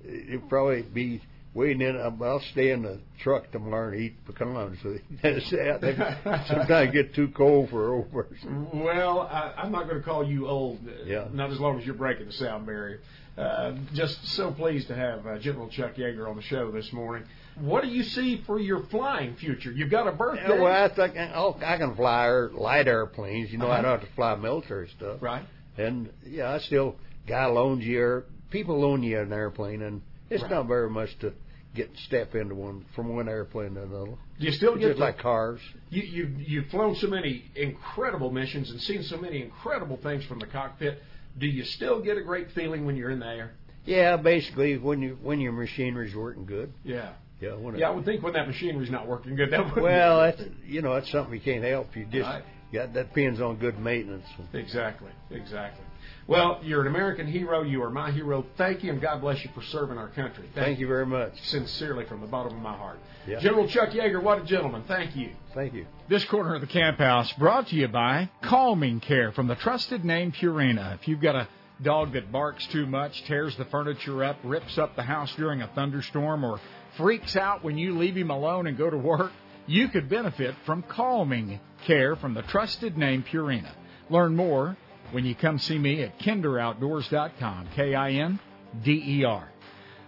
Speaker 6: it'll probably be waiting in. I'll stay in the truck tomorrow and eat pecans. Sometimes it get too cold for old person.
Speaker 7: Well, I, I'm not going to call you old. uh,
Speaker 6: Yeah.
Speaker 7: Not as long as you're breaking the sound barrier. Uh, just so pleased to have uh, General Chuck Yeager on the show this morning. What do you see for your flying future? You've got a birthday.
Speaker 6: Yeah, well, I think I'll, I can fly light airplanes. You know, I
Speaker 7: Uh-huh.
Speaker 6: don't have to fly military stuff.
Speaker 7: Right.
Speaker 6: And yeah, I still guy loans you air, people loan you an airplane, and it's
Speaker 7: Right.
Speaker 6: not very much to get step into one from one airplane to another.
Speaker 7: Do you still
Speaker 6: It's
Speaker 7: get
Speaker 6: just
Speaker 7: the-
Speaker 6: like cars?
Speaker 7: You, you, you've flown so many incredible missions and seen so many incredible things from the cockpit. Do you still get a great feeling when you're in there?
Speaker 6: Yeah, basically when you when your machinery's working good.
Speaker 7: Yeah.
Speaker 6: Yeah. When it-
Speaker 7: Yeah, I would think when that machinery's not working good, that would
Speaker 6: well, that's you know that's something you can't help. You just
Speaker 7: Right.
Speaker 6: Yeah, that depends on good maintenance.
Speaker 7: Exactly, exactly. Well, you're an American hero. You are my hero. Thank you, and God bless you for serving our country.
Speaker 6: Thank, Thank you very much.
Speaker 7: Sincerely, from the bottom of my heart. General Chuck Yeager, what a gentleman. Thank you.
Speaker 6: Thank you.
Speaker 2: This corner of the camp house brought to you by Calming Care from the trusted name Purina. If you've got a dog that barks too much, tears the furniture up, rips up the house during a thunderstorm, or freaks out when you leave him alone and go to work, you could benefit from calming care from the trusted name Purina. Learn more when you come see me at kinderoutdoors.com. K I N D E R.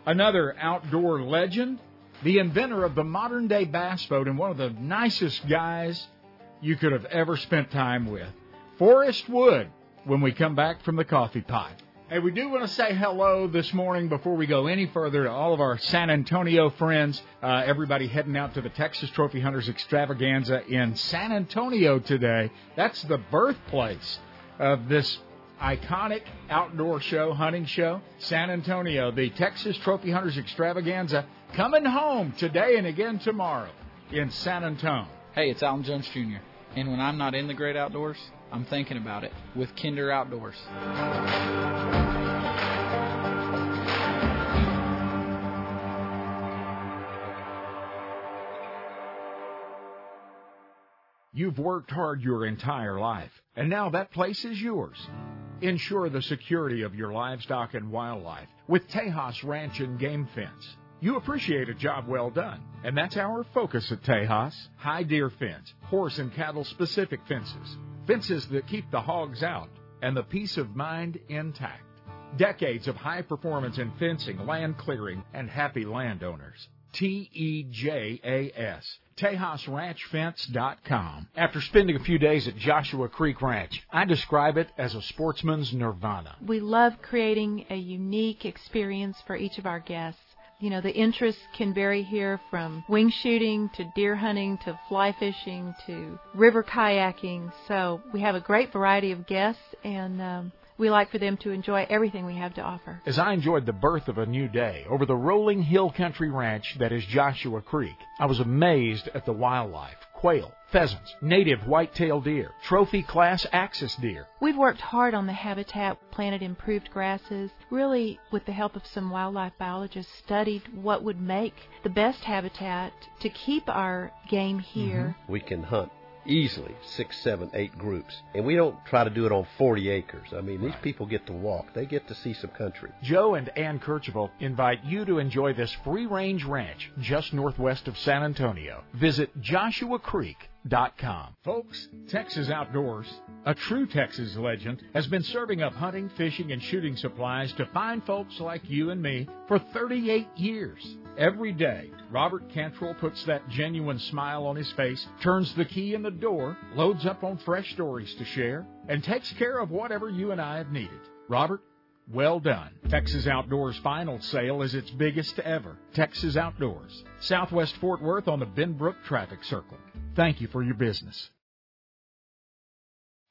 Speaker 2: Another outdoor legend, the inventor of the modern day bass boat and one of the nicest guys you could have ever spent time with, Forrest Wood, when we come back from the coffee pot. Hey, we do want to say hello this morning before we go any further to all of our San Antonio friends. Uh, everybody heading out to the Texas Trophy Hunters Extravaganza in San Antonio today. That's the birthplace of this iconic outdoor show, hunting show. San Antonio, the Texas Trophy Hunters Extravaganza, coming home today and again tomorrow in San Antonio.
Speaker 16: Hey, it's Alan Jones Jr. And when I'm not in the great outdoors, I'm thinking about it with Kinder Outdoors.
Speaker 2: You've worked hard your entire life, and now that place is yours. Ensure the security of your livestock and wildlife with Tejas Ranch and Game Fence. You appreciate a job well done, and that's our focus at Tejas. High deer fence, horse and cattle specific fences, fences that keep the hogs out, and the peace of mind intact. Decades of high performance in fencing, land clearing, and happy landowners. T E J A S. TejasRanchFence.com. After spending a few days at Joshua Creek Ranch, I describe it as a sportsman's nirvana.
Speaker 17: We love creating a unique experience for each of our guests. You know, the interests can vary here from wing shooting to deer hunting to fly fishing to river kayaking. So we have a great variety of guests and um, we like for them to enjoy everything we have to offer.
Speaker 2: As I enjoyed the birth of a new day over the rolling hill country ranch that is Joshua Creek, I was amazed at the wildlife quail, pheasants, native white-tailed deer, trophy class axis deer.
Speaker 17: We've worked hard on the habitat, planted improved grasses, really with the help of some wildlife biologists studied what would make the best habitat to keep our game here.
Speaker 18: Mm-hmm. We can hunt easily six, seven, eight groups. And we don't try to do it on 40 acres. I mean, these people get to walk. They get to see some country.
Speaker 2: Joe and Ann Kercheval invite you to enjoy this free-range ranch just northwest of San Antonio. Visit joshuacreek.com. Folks, Texas Outdoors, a true Texas legend, has been serving up hunting, fishing, and shooting supplies to fine folks like you and me for 38 years. Every day, Robert Cantrell puts that genuine smile on his face, turns the key in the door, loads up on fresh stories to share, and takes care of whatever you and I have needed. Robert, well done. Texas Outdoors final sale is its biggest ever. Texas Outdoors, Southwest Fort Worth on the Benbrook traffic circle. Thank you for your business.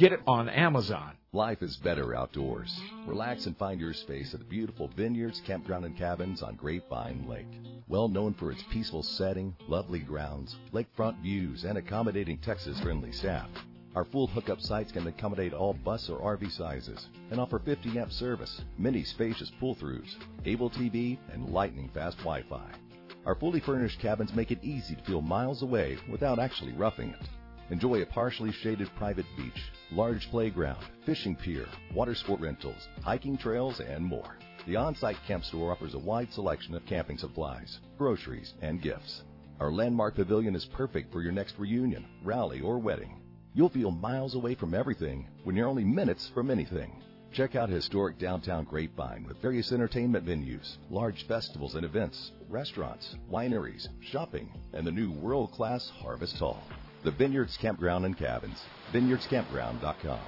Speaker 2: Get it on Amazon.
Speaker 19: Life is better outdoors. Relax and find your space at the beautiful vineyards, campground, and cabins on Grapevine Lake. Well known for its peaceful setting, lovely grounds, lakefront views, and accommodating Texas friendly staff. Our full hookup sites can accommodate all bus or RV sizes and offer 50 amp service, many spacious pull throughs, able TV, and lightning fast Wi Fi. Our fully furnished cabins make it easy to feel miles away without actually roughing it. Enjoy a partially shaded private beach, large playground, fishing pier, water sport rentals, hiking trails, and more. The on-site camp store offers a wide selection of camping supplies, groceries, and gifts. Our landmark pavilion is perfect for your next reunion, rally, or wedding. You'll feel miles away from everything when you're only minutes from anything. Check out historic downtown Grapevine with various entertainment venues, large festivals and events, restaurants, wineries, shopping, and the new world-class Harvest Hall. The Vineyards Campground and Cabins. VineyardsCampground.com.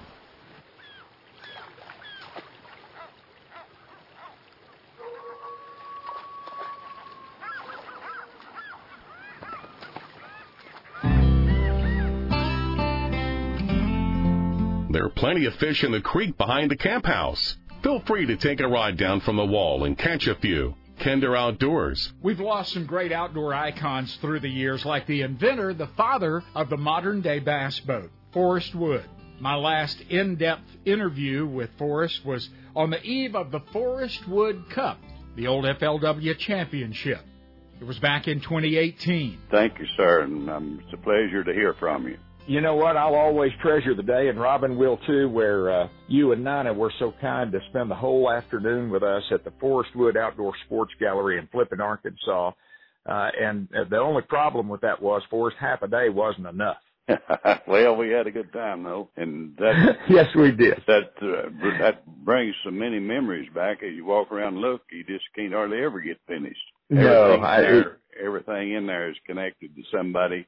Speaker 1: There are plenty of fish in the creek behind the camp house. Feel free to take a ride down from the wall and catch a few. Kinder Outdoors.
Speaker 2: We've lost some great outdoor icons through the years, like the inventor, the father of the modern day bass boat, Forrest Wood. My last in depth interview with Forrest was on the eve of the Forrest Wood Cup, the old FLW championship. It was back in 2018.
Speaker 20: Thank you, sir, and um, it's a pleasure to hear from you.
Speaker 21: You know what? I'll always treasure the day, and Robin will too, where uh, you and Nina were so kind to spend the whole afternoon with us at the Forrest Wood Outdoor Sports Gallery in Flippin, Arkansas. Uh, and uh, the only problem with that was, Forrest, half a day wasn't enough.
Speaker 20: well, we had a good time though, and that
Speaker 21: yes, we did.
Speaker 20: That uh, that brings so many memories back. As you walk around and look, you just can't hardly ever get finished.
Speaker 21: No,
Speaker 20: everything,
Speaker 21: I,
Speaker 20: there, everything in there is connected to somebody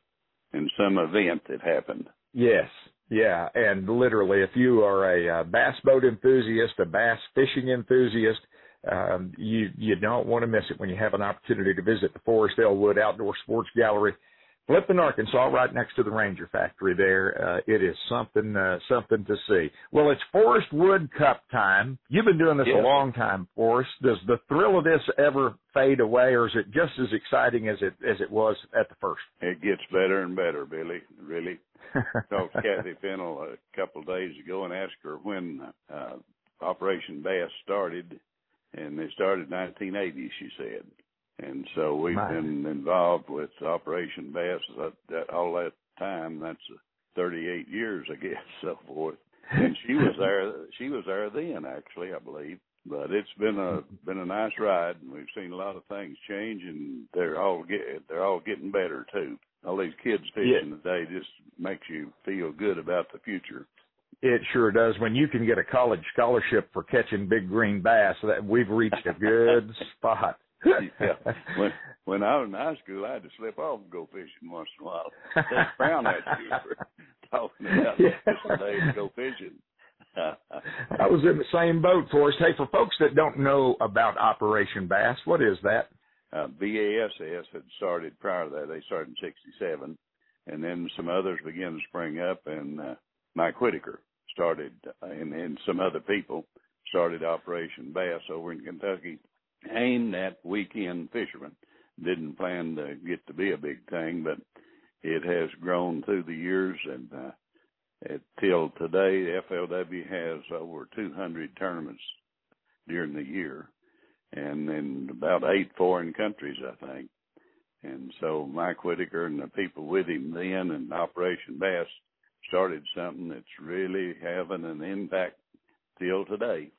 Speaker 20: and some event that happened.
Speaker 21: Yes, yeah, and literally, if you are a, uh bass boat enthusiast, a bass fishing enthusiast, um, you you don't want to miss it when you have an opportunity to visit the Forrest L. Wood Outdoor Sports Gallery Flippin, Arkansas, right next to the Ranger factory there. Uh, it is something, uh, something to see. Well, it's Forrest Wood Cup time. You've been doing this
Speaker 20: Yeah.
Speaker 21: a long time, Forrest. Does the thrill of this ever fade away or is it just as exciting as it, as it was at the first?
Speaker 20: It gets better and better, Billy. Really. Talked to Kathy Fennell a couple of days ago and asked her when uh, Operation Bass started, and it started in 1980. She said, and so we've
Speaker 21: My.
Speaker 20: been involved with Operation Bass that, that all that time. That's uh, 38 years, I guess, so forth. And she was there. She was there then, actually, I believe. But it's been a been a nice ride, and we've seen a lot of things change, and they're all get they're all getting better too. All these kids fishing today just makes you feel good about the future.
Speaker 21: It sure does. When you can get a college scholarship for catching big green bass, that we've reached a good spot.
Speaker 20: Yeah. When when I was in high school, I had to slip off and go fishing once in a while. They frown at you for talking about
Speaker 21: Yeah.
Speaker 20: this today to go fishing.
Speaker 21: I was in the same boat, Forrest. Hey, for folks that don't know about Operation Bass, what is that?
Speaker 20: uh, BASS had started prior to that. They started in '67, and then some others began to spring up. And uh, Mike Whitaker started, uh, and, and some other people started Operation Bass over in Kentucky, aimed at weekend fishermen. Didn't plan to get to be a big thing, but it has grown through the years, and uh, until today, FLW has over 200 tournaments during the year and in about eight foreign countries, I think. And so Mike Whitaker and the people with him then and Operation Bass started something that's really having an impact till today.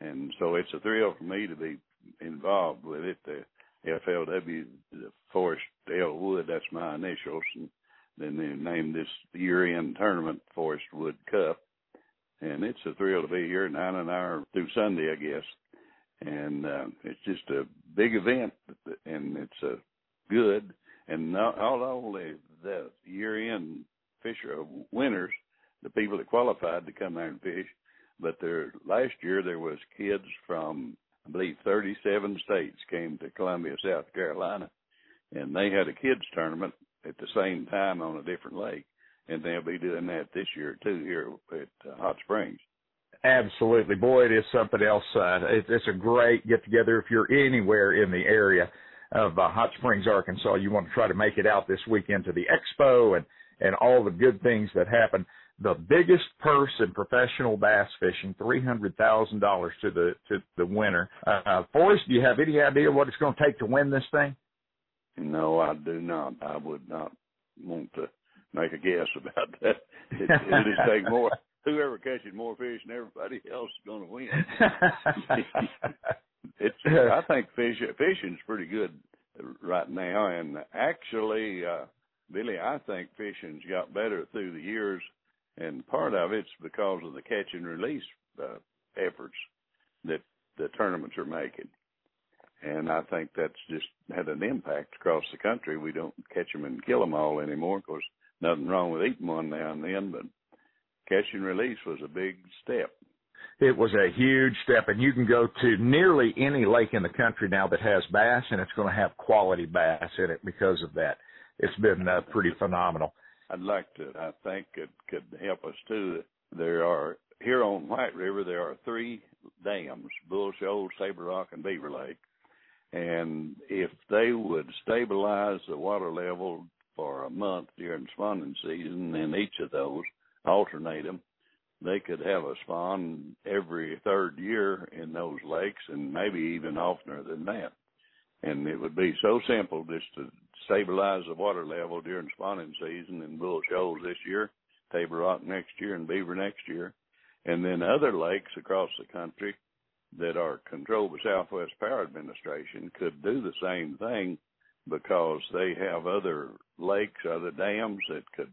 Speaker 20: And so it's a thrill for me to be involved with it. The FLW, the Forrest L. Wood, that's my initials. And then they named this year-end tournament Forrest Wood Cup. And it's a thrill to be here nine an hour through Sunday, I guess and uh, it's just a big event, and it's a good, and not, not only the year-end fisher winners, the people that qualified to come there and fish, but there last year there was kids from I believe 37 states came to Columbia, South Carolina, and they had a kids tournament at the same time on a different lake, and they'll be doing that this year too here at uh, Hot Springs.
Speaker 21: Absolutely. Boy, it is something else. Uh, it, it's a great get together. If you're anywhere in the area of uh, Hot Springs, Arkansas, you want to try to make it out this weekend to the expo and, and all the good things that happen. The biggest purse in professional bass fishing, $300,000 to the, to the winner. Uh, Forrest, do you have any idea what it's going to take to win this thing?
Speaker 20: No, I do not. I would not want to make a guess about that. It, it just take more. Whoever catches more fish than everybody else is going to win. it's. I think fish fishing's pretty good right now, and actually, uh, Billy, I think fishing's got better through the years, and part of it's because of the catch and release uh, efforts that the tournaments are making. And I think that's just had an impact across the country. We don't catch them and kill them all anymore. Of course, nothing wrong with eating one now and then, but catch and release was a big step.
Speaker 21: It was a huge step, and you can go to nearly any lake in the country now that has bass, and it's going to have quality bass in it because of that. It's been uh, pretty phenomenal.
Speaker 20: I'd like to. I think it could help us too. There are here on White River. There are three dams: Bull Shoals, Table Rock, and Beaver Lake. And if they would stabilize the water level for a month during spawning season in each of those, alternate them, they could have a spawn every third year in those lakes and maybe even oftener than that. And it would be so simple just to stabilize the water level during spawning season in Bull Shoals this year, Table Rock next year, and Beaver next year. And then other lakes across the country that are controlled by Southwest Power Administration could do the same thing because they have other lakes, other dams that could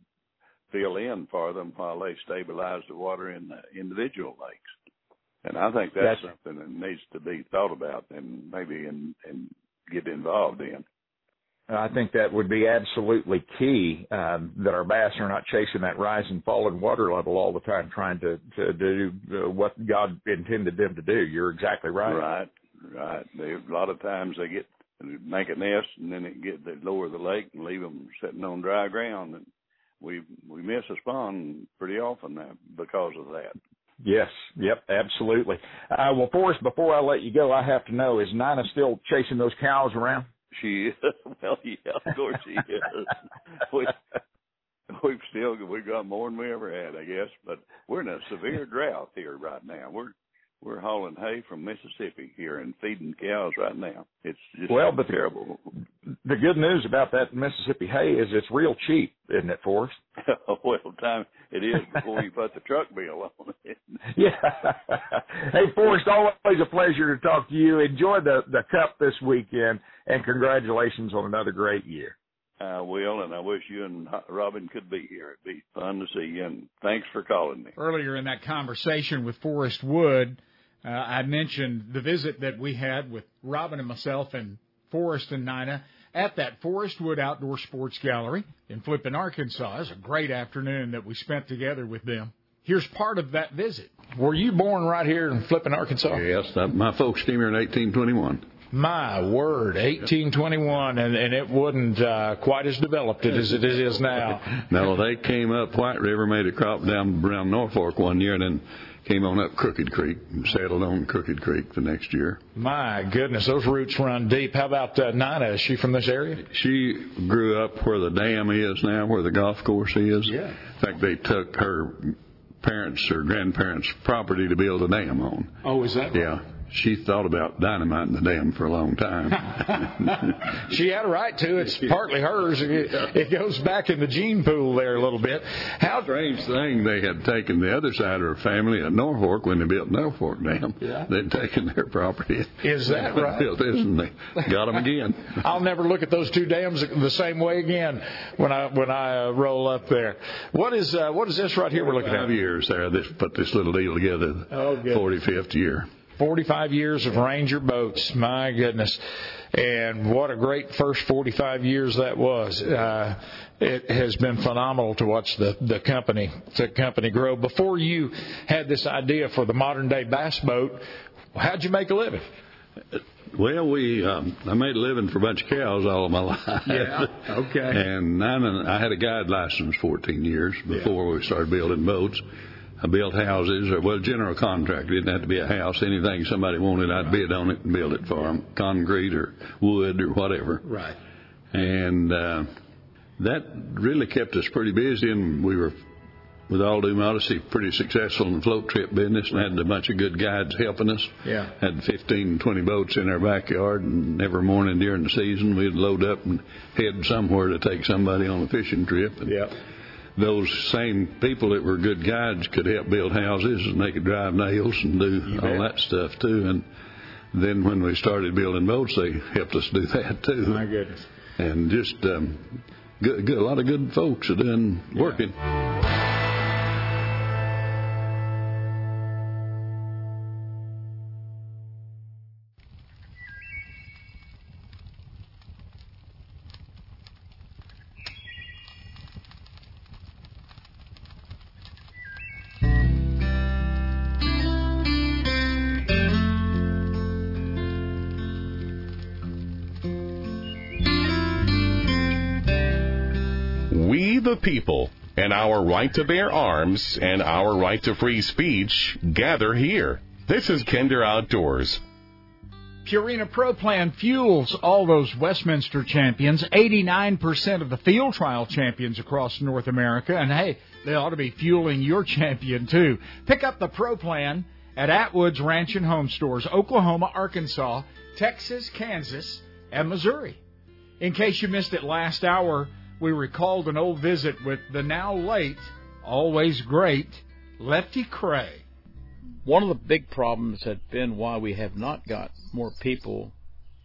Speaker 20: fill in for them while they stabilize the water in the individual lakes. And I think that's, that's something that needs to be thought about and maybe and and get involved in.
Speaker 21: I think that would be absolutely key um, that our bass are not chasing that rise and fall in water level all the time, trying to to do uh, what God intended them to do. You're exactly right.
Speaker 20: Right, right. They, a lot of times they get make a nest and then it get they lower the lake and leave them sitting on dry ground, and we we miss a spawn pretty often now because of that.
Speaker 21: Yes. Yep. Absolutely. Uh, well, Forrest, before I let you go, I have to know: is Nina still chasing those cows around?
Speaker 20: She is. Well, yeah, of course she is. we, we've still we've got more than we ever had, I guess. But we're in a severe drought here right now. We're we're hauling hay from Mississippi here and feeding cows right now. It's just
Speaker 21: well, but
Speaker 20: terrible.
Speaker 21: The good news about that Mississippi hay is it's real cheap, isn't it, Forrest?
Speaker 20: well, time it is before you put the truck bill on it.
Speaker 21: yeah. hey, Forrest, always a pleasure to talk to you. Enjoy the the cup this weekend, and congratulations on another great year.
Speaker 20: I will, and I wish you and Robin could be here. It'd be fun to see you, and thanks for calling me.
Speaker 2: Earlier in that conversation with Forrest Wood, uh, I mentioned the visit that we had with Robin and myself and Forrest and Nina at that Forrest Wood Outdoor Sports Gallery in Flippin, Arkansas. It was a great afternoon that we spent together with them. Here's part of that visit. Were you born right here in Flippin, Arkansas?
Speaker 22: Yes, my folks came here in 1821.
Speaker 2: My word, 1821, and, and it wasn't uh, quite as developed as it is now.
Speaker 22: no, they came up White River, made a crop down around Norfork one year, and then came on up Crooked Creek and settled on Crooked Creek the next year.
Speaker 2: My goodness, those roots run deep. How about uh, Nina? Is she from this area?
Speaker 22: She grew up where the dam is now, where the golf course is.
Speaker 2: Yeah.
Speaker 22: In fact, they took her parents' or grandparents' property to build a dam on.
Speaker 2: Oh, is that?
Speaker 22: Right? Yeah she thought about dynamiting the dam for a long time.
Speaker 2: she had a right to. It's partly hers. It, goes back in the gene pool there a little bit.
Speaker 22: How strange thing they had taken the other side of her family at Norfork when they built Norfork Dam.
Speaker 2: Yeah.
Speaker 22: They'd taken their property.
Speaker 2: Is that right?
Speaker 22: Built this and they got them again.
Speaker 2: I'll never look at those two dams the same way again when I when I uh, roll up there. What is uh, what is this right here we're looking at?
Speaker 22: Five years there. This put this little deal together.
Speaker 2: Oh, good.
Speaker 22: 45th year.
Speaker 2: 45 years of Ranger boats. My goodness. And what a great first 45 years that was. Uh, it has been phenomenal to watch the, the company, the company grow. Before you had this idea for the modern day bass boat, how'd you make a living?
Speaker 22: Well, we um, I made a living for a bunch of cows all of my life.
Speaker 2: Yeah. Okay.
Speaker 22: and nine, I had a guide license 14 years before yeah. we started building boats. I built houses, or well, general contractor. It didn't have to be a house. Anything somebody wanted, I'd bid on it and build it for them, concrete or wood or whatever.
Speaker 2: Right.
Speaker 22: And uh, that really kept us pretty busy, and we were, with all due modesty, pretty successful in the float trip business, and had a bunch of good guides helping us.
Speaker 2: Yeah.
Speaker 22: Had 15, 20 boats in our backyard, and every morning during the season, we'd load up and head somewhere to take somebody on a fishing trip. And
Speaker 2: yeah
Speaker 22: those same people that were good guides could help build houses and they could drive nails and do all that stuff too. And then when we started building boats, they helped us do that too.
Speaker 2: My goodness.
Speaker 22: And just um, good, good, a lot of good folks are doing working.
Speaker 1: The people and our right to bear arms and our right to free speech gather here. This is Kinder Outdoors.
Speaker 2: Purina Pro Plan fuels all those Westminster champions, 89% of the field trial champions across North America, and hey, they ought to be fueling your champion too. Pick up the Pro Plan at Atwood's Ranch and Home Stores, Oklahoma, Arkansas, Texas, Kansas, and Missouri. In case you missed it last hour, we recalled an old visit with the now late, always great Lefty Kreh.
Speaker 3: One of the big problems has been why we have not got more people,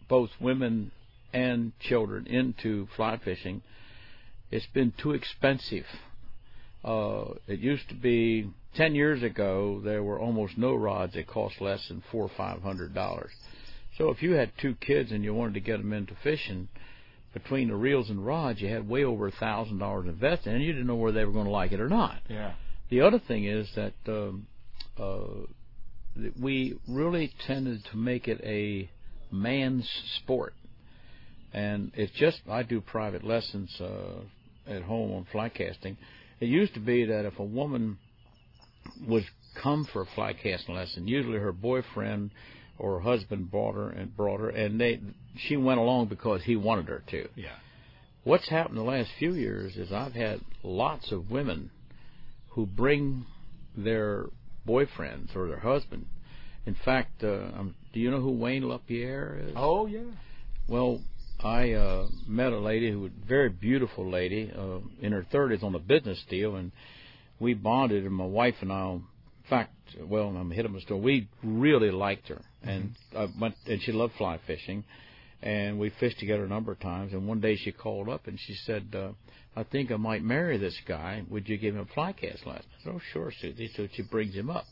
Speaker 3: both women and children, into fly fishing. It's been too expensive. Uh, it used to be ten years ago there were almost no rods that cost less than four or five hundred dollars. So if you had two kids and you wanted to get them into fishing, between the reels and rods, you had way over a thousand dollars invested, and you didn't know whether they were going to like it or not.
Speaker 2: Yeah.
Speaker 3: The other thing is that um, uh, that we really tended to make it a man's sport, and it's just I do private lessons uh, at home on fly casting. It used to be that if a woman would come for a fly casting lesson, usually her boyfriend or her husband brought her and brought her, and they she went along because he wanted her to.
Speaker 2: Yeah.
Speaker 3: What's happened the last few years is I've had lots of women who bring their boyfriends or their husband. In fact, uh, um, do you know who Wayne LaPierre is?
Speaker 2: Oh yeah.
Speaker 3: Well, I uh, met a lady who was a very beautiful lady uh, in her 30s on a business deal, and we bonded. And my wife and I, fact, well, I'm hit on a story. We really liked her, and I went, and she loved fly fishing, and we fished together a number of times. And one day she called up and she said, uh, "I think I might marry this guy. Would you give him a fly cast lesson?" I said, "Oh, sure, Susie." So she brings him up.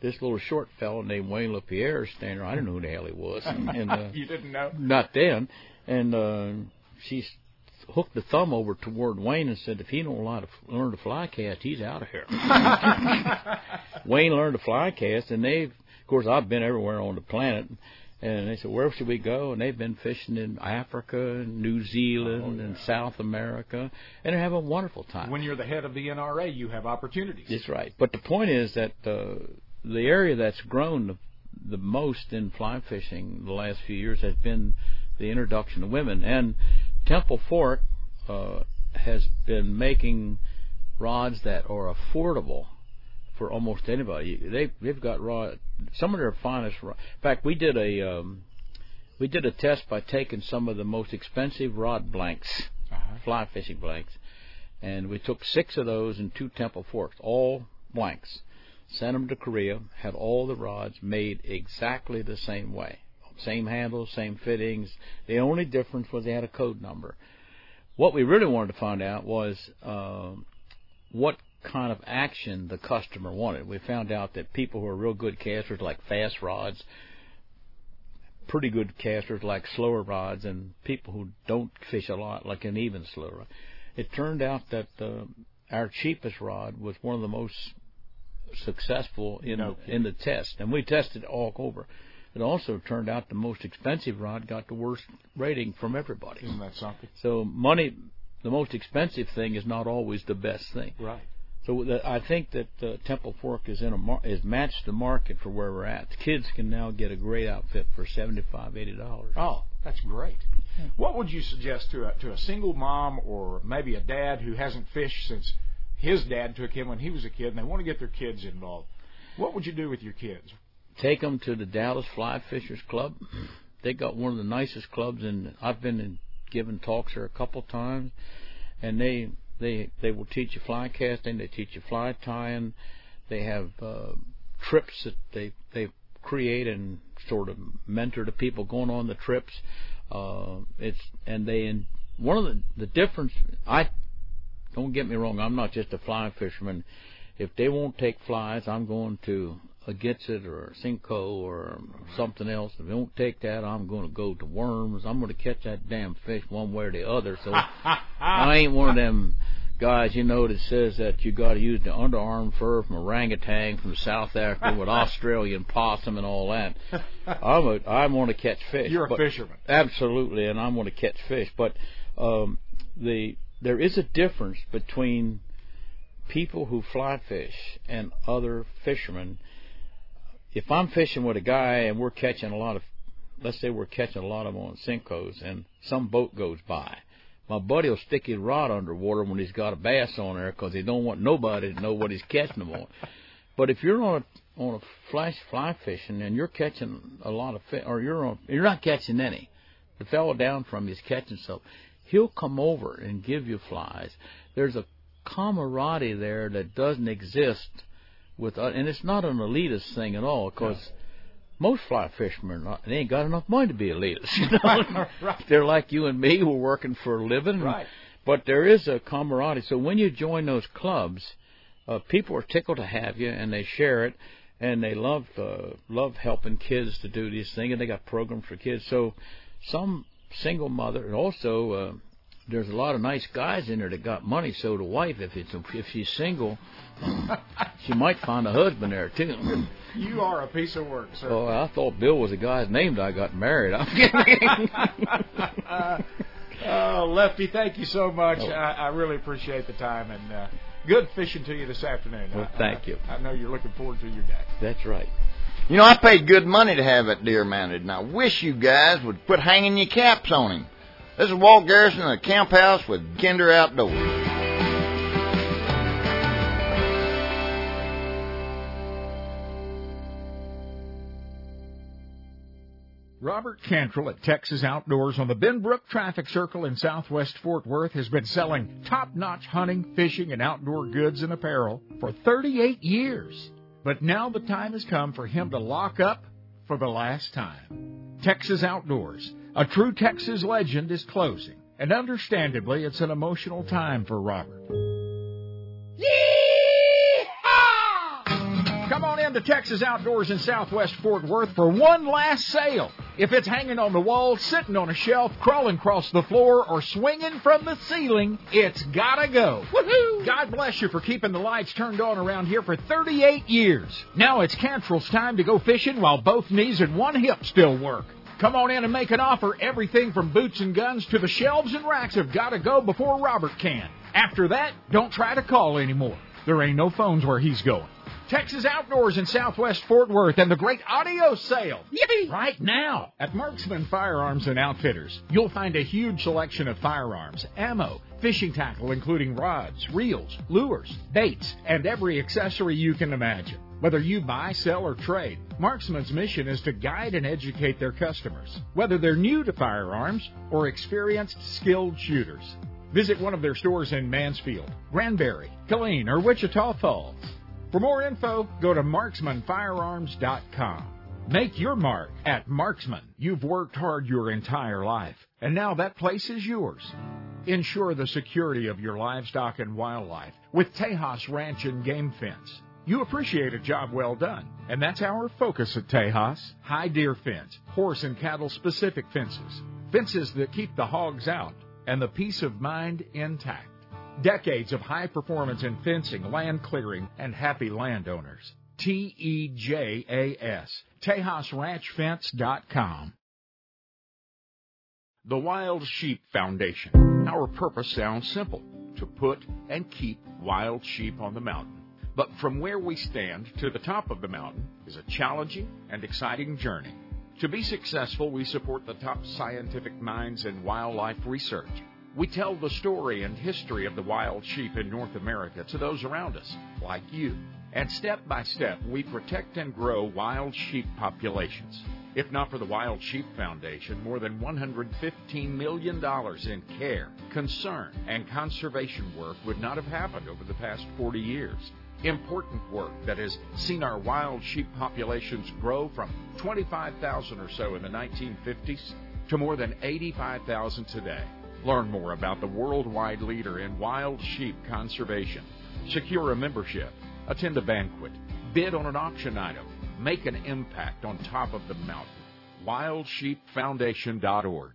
Speaker 3: This little short fellow named Wayne LaPierre is standing there. I didn't know who the hell he was. And, and, uh,
Speaker 2: you didn't know?
Speaker 3: Not then. And uh, she hooked the thumb over toward Wayne and said, "If he don't learn to, learn to fly cast, he's out of here." Wayne learned to fly cast, and they've, of course, I've been everywhere on the planet. And they said, "Where should we go?" And they've been fishing in Africa, and New Zealand,
Speaker 2: Oh, yeah.
Speaker 3: and South America, and they're having a wonderful time.
Speaker 2: When you're the head of the NRA, you have opportunities.
Speaker 3: That's right. But the point is that uh, the area that's grown the, the most in fly fishing the last few years has been the introduction of women. And Temple Fork uh, has been making rods that are affordable for almost anybody. They they've got rod some of their finest. Rod. In fact, we did a um, we did a test by taking some of the most expensive rod blanks, fly fishing blanks, and we took six of those and two Temple Forks, all blanks. Sent them to Korea, had all the rods made exactly the same way, same handles, same fittings. The only difference was they had a code number. What we really wanted to find out was um, what kind of action the customer wanted. We found out that people who are real good casters like fast rods, pretty good casters like slower rods, and people who don't fish a lot like an even slower rod. It turned out that uh, our cheapest rod was one of the most successful in
Speaker 2: No
Speaker 3: in the test, and we tested all over. It also turned out the most expensive rod got the worst rating from everybody.
Speaker 2: Isn't that something?
Speaker 3: So money, the most expensive thing is not always the best thing.
Speaker 2: Right.
Speaker 3: So the, I think that uh, Temple Fork is in a mar- is matched the market for where we're at. The kids can now get a great outfit for seventy five, eighty dollars.
Speaker 2: Oh, that's great. What would you suggest to a to a single mom or maybe a dad who hasn't fished since his dad took him when he was a kid and they want to get their kids involved? What would you do with your kids?
Speaker 3: Take them to the Dallas Fly Fishers Club. They got one of the nicest clubs, and I've been in, giving talks there a couple times, and they they they will teach you fly casting. They teach you fly tying. They have uh, trips that they they create and sort of mentor the people going on the trips. Uh, it's and they and one of the the difference. I don't get me wrong. I'm not just a fly fisherman. If they won't take flies, I'm going to a Gitzit or Senko or something else. If they won't take that, I'm going to go to worms. I'm going to catch that damn fish one way or the other. So I ain't one of them guys, you know, that says that you got to use the underarm fur from orangutan from South Africa with Australian possum and all that. I'm a, I want to catch fish.
Speaker 2: You're a fisherman.
Speaker 3: Absolutely, and I want to catch fish. But um, the there is a difference between people who fly fish and other fishermen. If I'm fishing with a guy and we're catching a lot of, let's say we're catching a lot of them on Senkos, and some boat goes by, my buddy will stick his rod underwater when he's got a bass on there because he don't want nobody to know what he's catching them on. But if you're on a on a flash fly fishing and you're catching a lot of fish, or you're on you're not catching any, the fellow down from you is catching some. He'll come over and give you flies. There's a camaraderie there that doesn't exist with, uh, and it's not an elitist thing at all because most fly fishermen are not, they ain't got enough money to be elitists. You know?
Speaker 2: Right.
Speaker 3: They're like you and me, we're working for a living.
Speaker 2: Right.
Speaker 3: But there is a camaraderie. So when you join those clubs, uh, people are tickled to have you, and they share it, and they love uh, love helping kids to do these things, and they got programs for kids. So some single mother, and also uh, there's a lot of nice guys in there that got money. So the wife, if it's if she's single, she might find a husband there too.
Speaker 2: You are a piece of work, sir.
Speaker 3: Oh, I thought Bill was the guy's name that I got married. I'm kidding.
Speaker 2: oh, Lefty, thank you so much.
Speaker 3: Oh.
Speaker 2: I, I really appreciate the time and uh, good fishing to you this afternoon.
Speaker 3: Well,
Speaker 2: I-
Speaker 3: thank
Speaker 2: I-
Speaker 3: you.
Speaker 2: I know you're looking forward to your day.
Speaker 3: That's right.
Speaker 23: You know, I paid good money to have that deer mounted, and I wish you guys would quit hanging your caps on him. This is Walt Garrison the Camp House with Kinder Outdoors.
Speaker 2: Robert Cantrell at Texas Outdoors on the Benbrook Traffic Circle in southwest Fort Worth has been selling top notch hunting, fishing, and outdoor goods and apparel for 38 years. But now the time has come for him to lock up for the last time. Texas Outdoors, a true Texas legend, is closing. And understandably, it's an emotional time for Robert. Come on in to Texas Outdoors in Southwest Fort Worth for one last sale. If it's hanging on the wall, sitting on a shelf, crawling across the floor, or swinging from the ceiling, it's gotta go. Woohoo! God bless you for keeping the lights turned on around here for 38 years. Now it's Cantrell's time to go fishing while both knees and one hip still work. Come on in and make an offer. Everything from boots and guns to the shelves and racks have got to go before Robert can. After that, don't try to call anymore. There ain't no phones where he's going. Texas Outdoors in Southwest Fort Worth and the great audio sale. Right now at Marksman Firearms and Outfitters, you'll find a huge selection of firearms, ammo, fishing tackle including rods, reels, lures, baits, and every accessory you can imagine. Whether you buy, sell, or trade, Marksman's mission is to guide and educate their customers, whether they're new to firearms or experienced, skilled shooters. Visit one of their stores in Mansfield, Granbury, Killeen, or Wichita Falls. For more info, go to marksmanfirearms.com. Make your mark at Marksman. You've worked hard your entire life, and now that place is yours. Ensure the security of your livestock and wildlife with Tejas Ranch and Game Fence. You appreciate a job well done, and that's our focus at Tejas. High deer fence, horse and cattle specific fences, fences that keep the hogs out, and the peace of mind intact. Decades of high performance in fencing, land clearing, and happy landowners. T E J A S. TejasRanchFence.com. The Wild Sheep Foundation. Our purpose sounds simple to put and keep wild sheep on the mountain. But from where we stand to the top of the mountain is a challenging and exciting journey. To be successful, we support the top scientific minds in wildlife research. We tell the story and history of the wild sheep in North America to those around us, like you. And step by step, we protect and grow wild sheep populations. If not for the Wild Sheep Foundation, more than $115 million in care, concern, and conservation work would not have happened over the past 40 years. Important work that has seen our wild sheep populations grow from 25,000 or so in the 1950s to more than 85,000 today. Learn more about the worldwide leader in wild sheep conservation. Secure a membership, attend a banquet, bid on an auction item, make an impact on top of the mountain. WildSheepFoundation.org.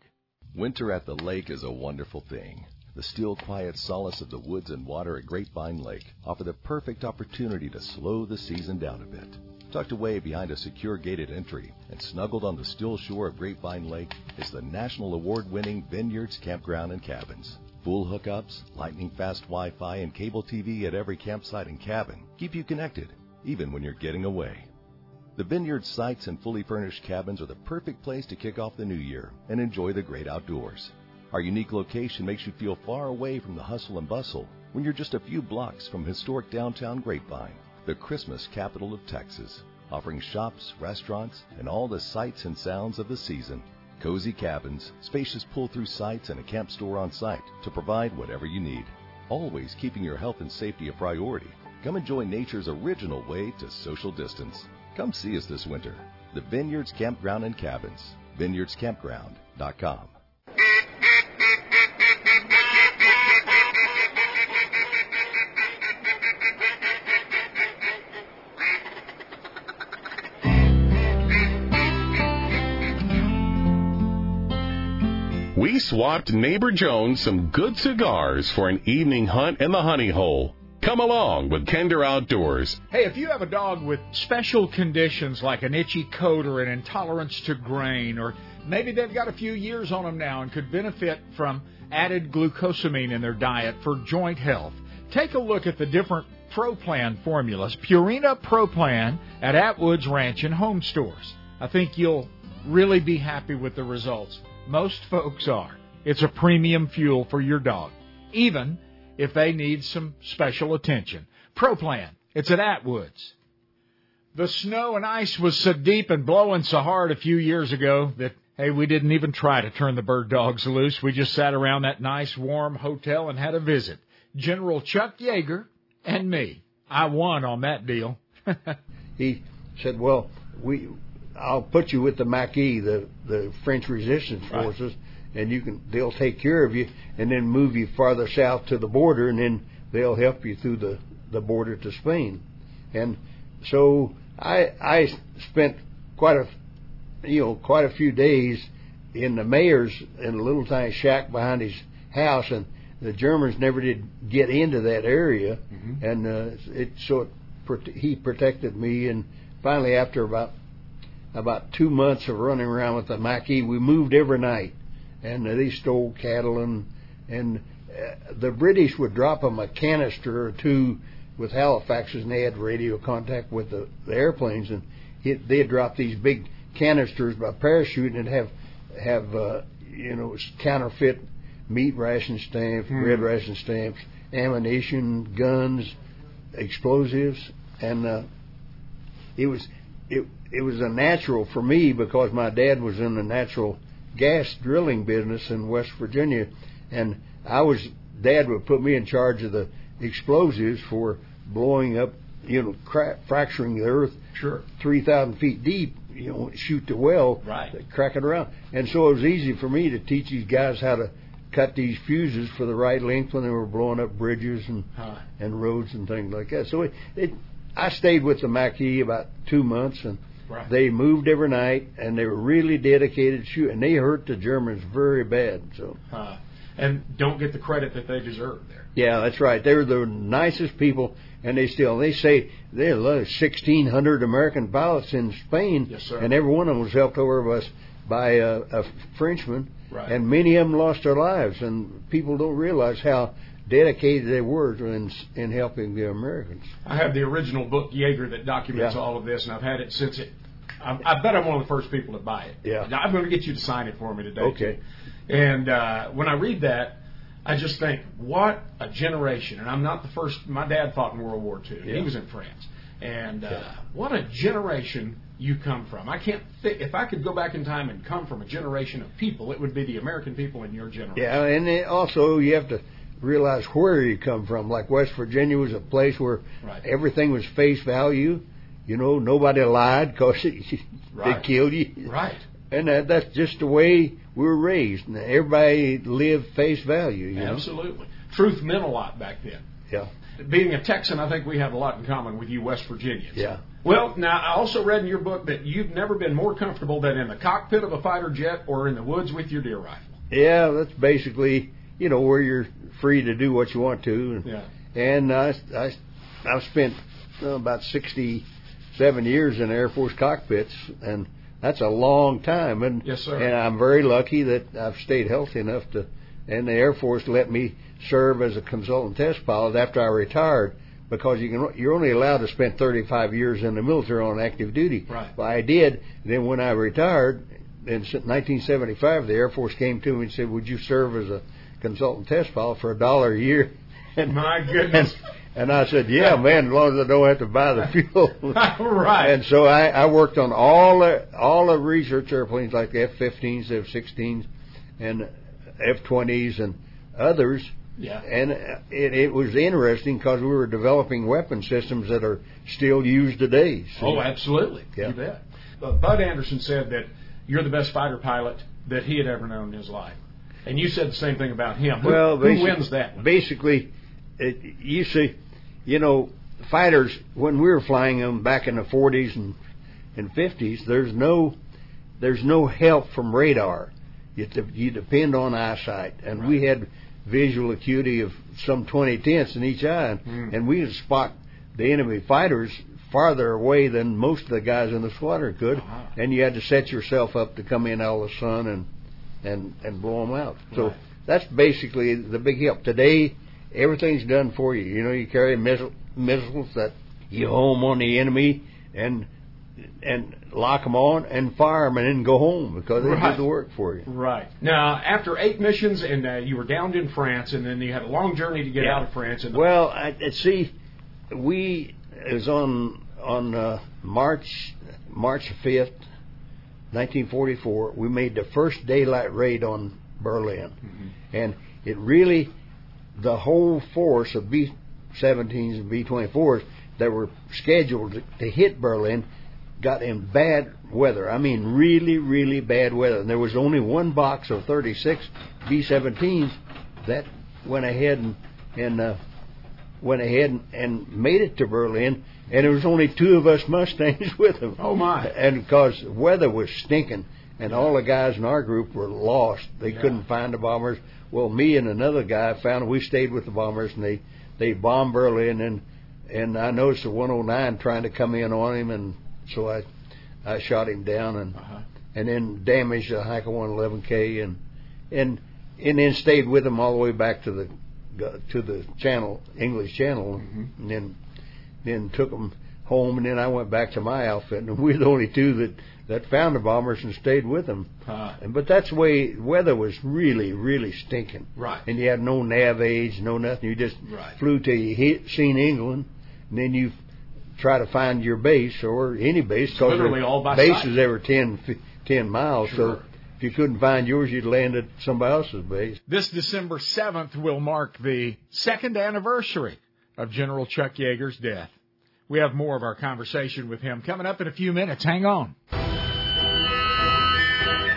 Speaker 19: Winter at the lake is a wonderful thing. The still quiet solace of the woods and water at Grapevine Lake offer the perfect opportunity to slow the season down a bit. Tucked away behind a secure gated entry and snuggled on the still shore of Grapevine Lake is the national award winning Vineyards Campground and Cabins. Full hookups, lightning fast Wi Fi, and cable TV at every campsite and cabin keep you connected, even when you're getting away. The Vineyard sites and fully furnished cabins are the perfect place to kick off the new year and enjoy the great outdoors. Our unique location makes you feel far away from the hustle and bustle when you're just a few blocks from historic downtown Grapevine, the Christmas capital of Texas, offering shops, restaurants, and all the sights and sounds of the season. Cozy cabins, spacious pull through sites, and a camp store on site to provide whatever you need. Always keeping your health and safety a priority. Come enjoy nature's original way to social distance. Come see us this winter. The Vineyards Campground and Cabins. VineyardsCampground.com.
Speaker 1: swapped Neighbor Jones some good cigars for an evening hunt in the honey hole. Come along with Kinder Outdoors.
Speaker 2: Hey, if you have a dog with special conditions like an itchy coat or an intolerance to grain, or maybe they've got a few years on them now and could benefit from added glucosamine in their diet for joint health, take a look at the different ProPlan formulas, Purina ProPlan at Atwood's Ranch and Home Stores. I think you'll really be happy with the results. Most folks are. It's a premium fuel for your dog, even if they need some special attention. ProPlan, it's at Atwood's. The snow and ice was so deep and blowing so hard a few years ago that, hey, we didn't even try to turn the bird dogs loose. We just sat around that nice warm hotel and had a visit. General Chuck Yeager and me. I won on that deal.
Speaker 6: he said, "Well, we, I'll put you with the Maquis, the the French resistance forces, right. And you can they'll take care of you, and then move you farther south to the border, and then they'll help you through the the border to Spain." And so I I spent quite a you know quite a few days in the mayor's in a little tiny shack behind his house, and the Germans never did get into that area, mm-hmm. and uh, it so it, he protected me. And finally, after about about two months of running around with the Maquis, we moved every night, and they stole cattle and and uh, the British would drop them a canister or two with Halifaxes, and they had radio contact with the, the airplanes, and it, they'd drop these big canisters by parachute and have have uh, you know counterfeit meat ration stamps, mm. bread ration stamps, ammunition, guns, explosives, and uh, it was it it was a natural for me because my dad was in the natural gas drilling business in West Virginia, and I was dad would put me in charge of the explosives for blowing up, you know, cra- fracturing the earth,
Speaker 2: sure,
Speaker 6: three thousand feet deep. You know, shoot the well,
Speaker 2: right,
Speaker 6: crack it around, and so it was easy for me to teach these guys how to cut these fuses for the right length when they were blowing up bridges and
Speaker 2: huh.
Speaker 6: and roads and things like that. So it, it I stayed with the Maquis about two months and
Speaker 2: right.
Speaker 6: they moved every night and they were really dedicated to shoot and they hurt the Germans very bad. So
Speaker 2: huh. and don't get the credit that they deserve there.
Speaker 6: Yeah, that's right. They were the nicest people and they still they say there are sixteen hundred American pilots in Spain
Speaker 2: yes, sir.
Speaker 6: and every one of them was helped over by, by a, a Frenchman
Speaker 2: Right.
Speaker 6: And many of them lost their lives, and people don't realize how dedicated they were in in helping the Americans.
Speaker 2: I have the original book Yeager that documents
Speaker 6: Yeah.
Speaker 2: all of this, and I've had it since it. I, I bet I'm one of the first people to buy it.
Speaker 6: Yeah.
Speaker 2: I'm going to get you to sign it for me today.
Speaker 6: Okay.
Speaker 2: too. And uh, when I read that, I just think, what a generation! And I'm not the first. My dad fought in World War II.
Speaker 6: Yeah.
Speaker 2: He was in France,
Speaker 7: And uh, what a generation you come from. I can't think if I could go back in time and come from a generation of people, it would be the American people in your generation.
Speaker 6: Yeah, and it also you have to realize where you come from. Like West Virginia was a place where
Speaker 7: Right.
Speaker 6: everything was face value. You know, nobody lied because
Speaker 7: Right.
Speaker 6: they killed you.
Speaker 7: Right.
Speaker 6: And that, that's just the way we were raised. And everybody lived face value. You know.
Speaker 7: Absolutely. Truth meant a lot back then.
Speaker 6: Yeah.
Speaker 7: Being a Texan, I think we have a lot in common with you West Virginians.
Speaker 6: Yeah.
Speaker 7: Well, now I also read in your book that you've never been more comfortable than in the cockpit of a fighter jet or in the woods with your deer rifle.
Speaker 6: Yeah, that's basically you know where you're free to do what you want to. And,
Speaker 7: Yeah.
Speaker 6: and I, I, I've spent uh, about 67 years in Air Force cockpits, and that's a long time. And
Speaker 7: Yes, sir.
Speaker 6: And I'm very lucky that I've stayed healthy enough to, and the Air Force let me serve as a consultant test pilot after I retired. Because you can, you're only allowed to spend 35 years in the military on active duty.
Speaker 7: Right.
Speaker 6: Well, I did. Then when I retired in 1975, the Air Force came to me and said, "Would you serve as a consultant test pilot for a dollar a year?" And,
Speaker 7: My goodness.
Speaker 6: And, I said, "Yeah, man, as long as I don't have to buy the fuel."
Speaker 7: right.
Speaker 6: And so I, I worked on all the all the research airplanes like the F-15s, F-16s, and F-20s, and others.
Speaker 7: Yeah.
Speaker 6: And it, it was interesting because we were developing weapon systems that are still used today. So-
Speaker 7: Oh, absolutely.
Speaker 6: Yeah.
Speaker 7: You bet. But Bud Anderson said that you're the best fighter pilot that he had ever known in his life. And you said the same thing about him.
Speaker 6: Well,
Speaker 7: who
Speaker 6: basi-
Speaker 7: wins that one?
Speaker 6: Basically, it, you see, you know, fighters when we were flying them back in the 40s and and 50s, there's no there's no help from radar. You, de- you depend on eyesight, and we had visual acuity of some 20 tenths in each eye, and,
Speaker 7: Mm.
Speaker 6: and we could spot the enemy fighters farther away than most of the guys in the squadron could,
Speaker 7: Uh-huh.
Speaker 6: and you had to set yourself up to come in out of the sun and and and blow them out. So
Speaker 7: Right.
Speaker 6: that's basically the big help. Today, everything's done for you. You know, you carry missile, missiles that you home on the enemy and and lock them on and fire them and then go home because they
Speaker 7: Right.
Speaker 6: did the work for you.
Speaker 7: Right. Now, after eight missions, and uh, you were downed in France, and then you had a long journey to get
Speaker 6: Yeah.
Speaker 7: out of France. And
Speaker 6: Well, I, see, we it was on on uh, March March fifth, nineteen forty four. We made the first daylight raid on Berlin, and it really the whole force of B 17s and B 24s that were scheduled to, hit Berlin got in bad weather. I mean, really, really bad weather. And there was only one box of 36 B 17s that went ahead and, and uh, went ahead and, and made it to Berlin. And there was only two of us Mustangs with them.
Speaker 7: Oh, my.
Speaker 6: And because the weather was stinking, and all the guys in our group were lost. They
Speaker 7: Yeah.
Speaker 6: couldn't find the bombers. Well, me and another guy found. We stayed with the bombers, and they they bombed Berlin. And and I noticed the 109 trying to come in on him, and so I I shot him down and
Speaker 7: Uh-huh.
Speaker 6: and then damaged the Heinkel 111K and and and then stayed with him all the way back to the to the channel English Channel, and then then took him home, and then I went back to my outfit, and we're the only two that that found the bombers and stayed with them.
Speaker 7: Uh,
Speaker 6: And but that's the way weather was really really stinking,
Speaker 7: right.
Speaker 6: and you had no nav aids, no nothing. You just
Speaker 7: Right.
Speaker 6: flew till you hit seen England, and then you try to find your base or any base because
Speaker 7: Literally all by
Speaker 6: bases
Speaker 7: sight.
Speaker 6: every 10, 10 miles.
Speaker 7: Sure.
Speaker 6: So if you couldn't find yours, you'd land at somebody else's base.
Speaker 2: This December 7th will mark the second anniversary of General Chuck Yeager's death. We have more of our conversation with him coming up in a few minutes. Hang on.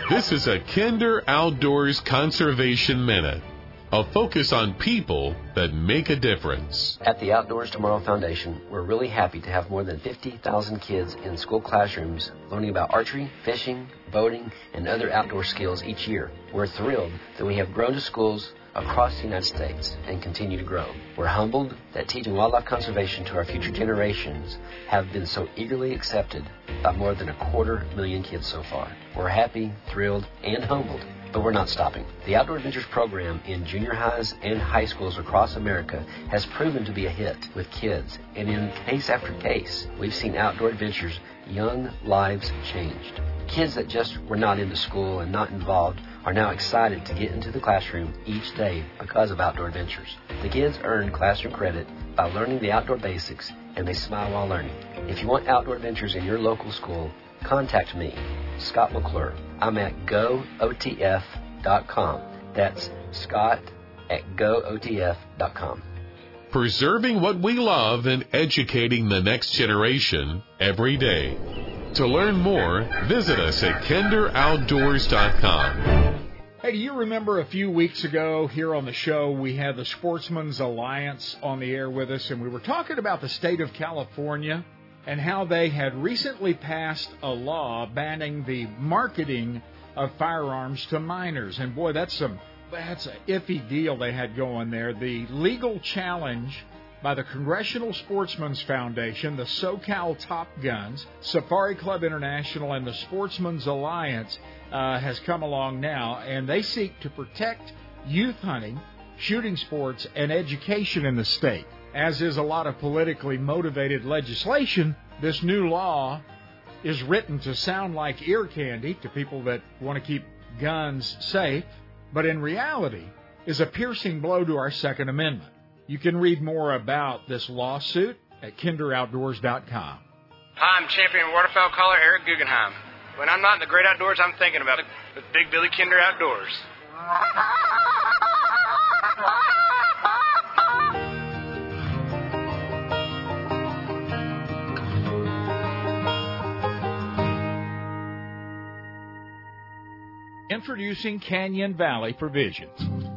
Speaker 1: This is a Kinder Outdoors Conservation Minute, a focus on people that make a difference.
Speaker 8: At the Outdoors Tomorrow Foundation, we're really happy to have more than 50,000 kids in school classrooms learning about archery, fishing, boating, and other outdoor skills each year. We're thrilled that we have grown to schools across the United States and continue to grow. We're humbled that teaching wildlife conservation to our future generations have been so eagerly accepted by more than a quarter million kids so far. We're happy, thrilled, and humbled but we're not stopping. The Outdoor Adventures program in junior highs and high schools across America has proven to be a hit with kids, and in case after case, we've seen Outdoor Adventures young lives changed. Kids that just were not into school and not involved are now excited to get into the classroom each day because of Outdoor Adventures. The kids earn classroom credit by learning the outdoor basics and they smile while learning. If you want outdoor adventures in your local school, contact me, Scott McClure. I'm at gootf.com. That's Scott at gootf.com.
Speaker 1: Preserving what we love and educating the next generation every day. To learn more, visit us at kinderoutdoors.com.
Speaker 2: Hey, do you remember a few weeks ago here on the show we had the Sportsman's Alliance on the air with us, and we were talking about the state of California and how they had recently passed a law banning the marketing of firearms to minors. And boy, that's some that's an iffy deal they had going there. The legal challenge by the Congressional Sportsmen's Foundation, the SoCal Top Guns, Safari Club International, and the Sportsmen's Alliance uh, has come along now, and they seek to protect youth hunting, shooting sports, and education in the state. As is a lot of politically motivated legislation, this new law is written to sound like ear candy to people that want to keep guns safe, but in reality is a piercing blow to our Second Amendment. You can read more about this lawsuit at kinderoutdoors.com.
Speaker 24: Hi, I'm champion waterfowl caller Eric Guggenheim. When I'm not in the great outdoors, I'm thinking about it with Big Billy Kinder Outdoors.
Speaker 2: Introducing Canyon Valley Provisions.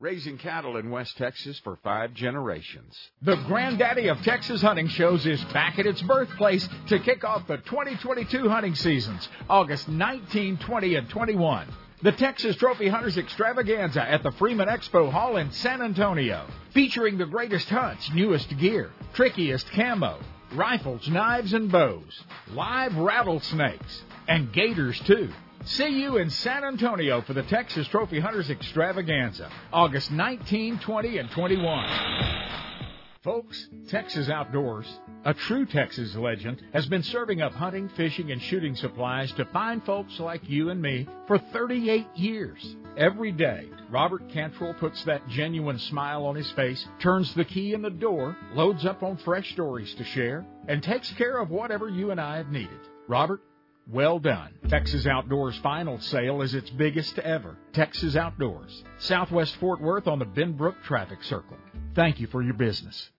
Speaker 2: Raising cattle in West Texas for five generations. The granddaddy of Texas hunting shows is back at its birthplace to kick off the 2022 hunting seasons, August 19, 20, and 21. The Texas Trophy Hunters Extravaganza at the Freeman Expo Hall in San Antonio, featuring the greatest hunts, newest gear, trickiest camo, rifles, knives, and bows, live rattlesnakes, and gators too. See you in San Antonio for the Texas Trophy Hunters Extravaganza, August 19, 20, and 21. Folks, Texas Outdoors, a true Texas legend, has been serving up hunting, fishing, and shooting supplies to fine folks like you and me for 38 years. Every day, Robert Cantrell puts that genuine smile on his face, turns the key in the door, loads up on fresh stories to share, and takes care of whatever you and I have needed. Robert, well done. Texas Outdoors final sale is its biggest ever. Texas Outdoors, Southwest Fort Worth on the Benbrook Traffic Circle. Thank you for your business.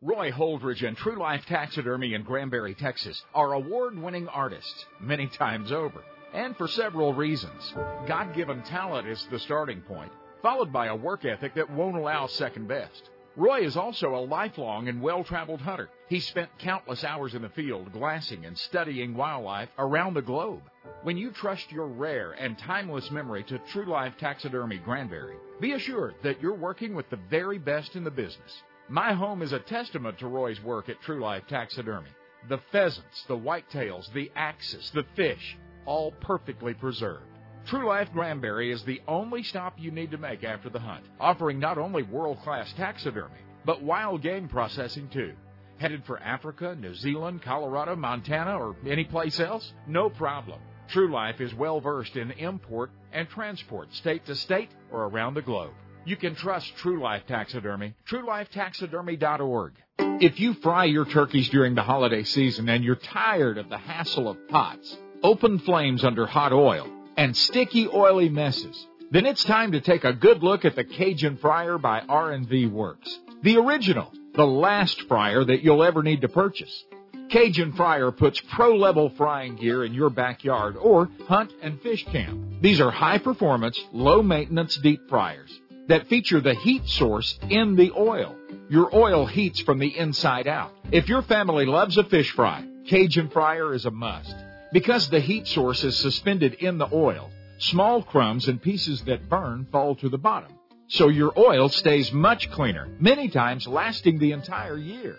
Speaker 2: Roy Holdridge and True Life Taxidermy in Granbury, Texas are award winning artists many times over, and for several reasons. God given talent is the starting point, followed by a work ethic that won't allow second best. Roy is also a lifelong and well traveled hunter. He spent countless hours in the field glassing and studying wildlife around the globe. When you trust your rare and timeless memory to True Life Taxidermy Granbury, be assured that you're working with the very best in the business. My home is a testament to Roy's work at True Life Taxidermy. The pheasants, the whitetails, the axis, the fish, all perfectly preserved. True Life Granbury is the only stop you need to make after the hunt, offering not only world class taxidermy, but wild game processing too. Headed for Africa, New Zealand, Colorado, Montana, or any place else? No problem. True Life is well versed in import and transport state to state or around the globe. You can trust True Life Taxidermy, truelifetaxidermy.org. If you fry your turkeys during the holiday season and you're tired of the hassle of pots, open flames under hot oil, and sticky oily messes, then it's time to take a good look at the Cajun Fryer by R&V Works. The original, the last fryer that you'll ever need to purchase. Cajun Fryer puts pro level frying gear in your backyard or hunt and fish camp. These are high performance, low maintenance deep fryers that feature the heat source in the oil. Your oil heats from the inside out. If your family loves a fish fry, Cajun Fryer is a must. Because the heat source is suspended in the oil, small crumbs and pieces that burn fall to the bottom. So your oil stays much cleaner, many times lasting the entire year.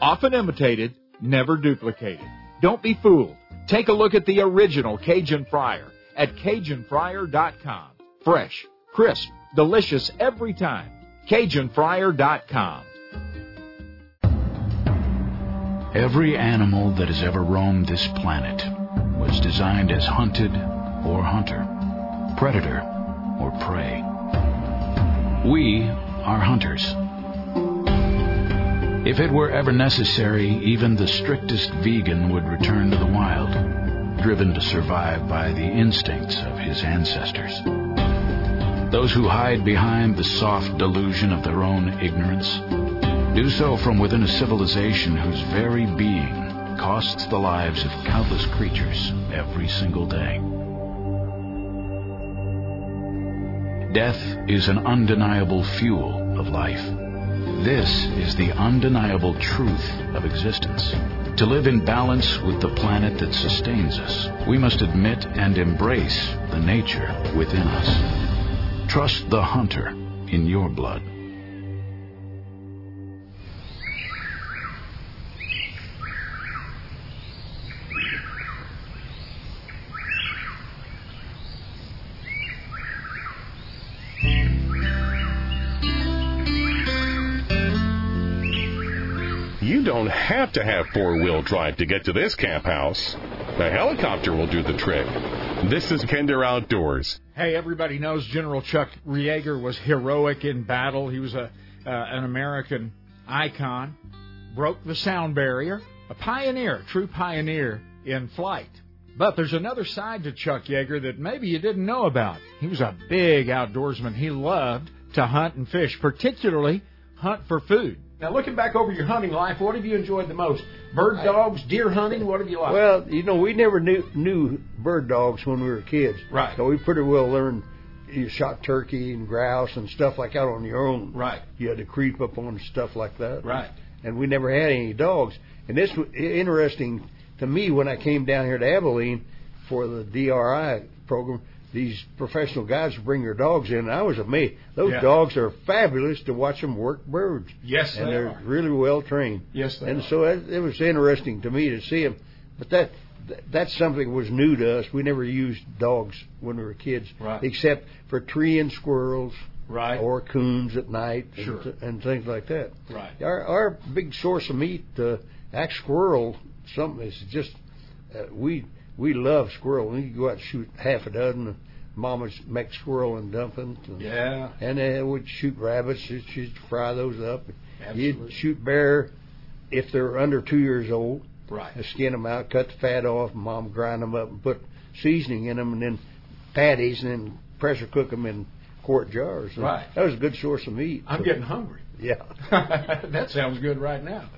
Speaker 2: Often imitated, never duplicated. Don't be fooled. Take a look at the original Cajun Fryer at CajunFryer.com. Fresh, crisp, delicious every time. CajunFryer.com.
Speaker 3: Every animal that has ever roamed this planet was designed as hunted or hunter, predator or prey. We are hunters. If it were ever necessary, even the strictest vegan would return to the wild, driven to survive by the instincts of his ancestors. Those who hide behind the soft delusion of their own ignorance do so from within a civilization whose very being costs the lives of countless creatures every single day. Death is an undeniable fuel of life. This is the undeniable truth of existence. To live in balance with the planet that sustains us, we must admit and embrace the nature within us. Trust the hunter in your blood.
Speaker 1: Have to have four wheel drive to get to this camp house. The helicopter will do the trick. This is Kinder Outdoors.
Speaker 2: Hey, everybody knows General Chuck Yeager was heroic in battle. He was a uh, an American icon, broke the sound barrier, a pioneer, true pioneer in flight. But there's another side to Chuck Yeager that maybe you didn't know about. He was a big outdoorsman. He loved to hunt and fish, particularly hunt for food.
Speaker 7: Now, looking back over your hunting life, what have you enjoyed the most? Bird dogs, deer hunting, what have you liked?
Speaker 6: Well, you know, we never knew knew bird dogs when we were kids.
Speaker 7: Right.
Speaker 6: So we pretty well learned. You shot turkey and grouse and stuff like that on your own.
Speaker 7: Right.
Speaker 6: You had to creep up on stuff like that.
Speaker 7: Right.
Speaker 6: And we never had any dogs. And this was interesting to me when I came down here to Abilene for the DRI program. These professional guys bring their dogs in, I was amazed. Those
Speaker 7: Yeah.
Speaker 6: dogs are fabulous to watch them work birds.
Speaker 7: Yes,
Speaker 6: and
Speaker 7: they
Speaker 6: are
Speaker 7: are.
Speaker 6: really well trained.
Speaker 7: Yes, they
Speaker 6: and
Speaker 7: are.
Speaker 6: so it, it was interesting to me to see them. But that that's something that was new to us. We never used dogs when we were kids,
Speaker 7: Right.
Speaker 6: except for treeing squirrels,
Speaker 7: Right.
Speaker 6: or coons at night, and,
Speaker 7: Sure.
Speaker 6: th- and things like that.
Speaker 7: Right.
Speaker 6: Our our big source of meat, uh, act squirrel, something is just uh, we we love squirrel. We could go out and shoot half a dozen. Mama's make squirrel and dumplings. And,
Speaker 7: Yeah.
Speaker 6: And uh, we'd shoot rabbits. She'd, she'd fry those up.
Speaker 7: Absolutely.
Speaker 6: You'd shoot bear if they're under two years old.
Speaker 7: Right.
Speaker 6: Uh, Skin them out, cut the fat off. And mom grind them up and put seasoning in them, and then patties, and then pressure cook them in quart jars. And
Speaker 7: Right.
Speaker 6: That was a good source of meat.
Speaker 7: I'm
Speaker 6: So-
Speaker 7: getting hungry.
Speaker 6: Yeah.
Speaker 7: that sounds good right now.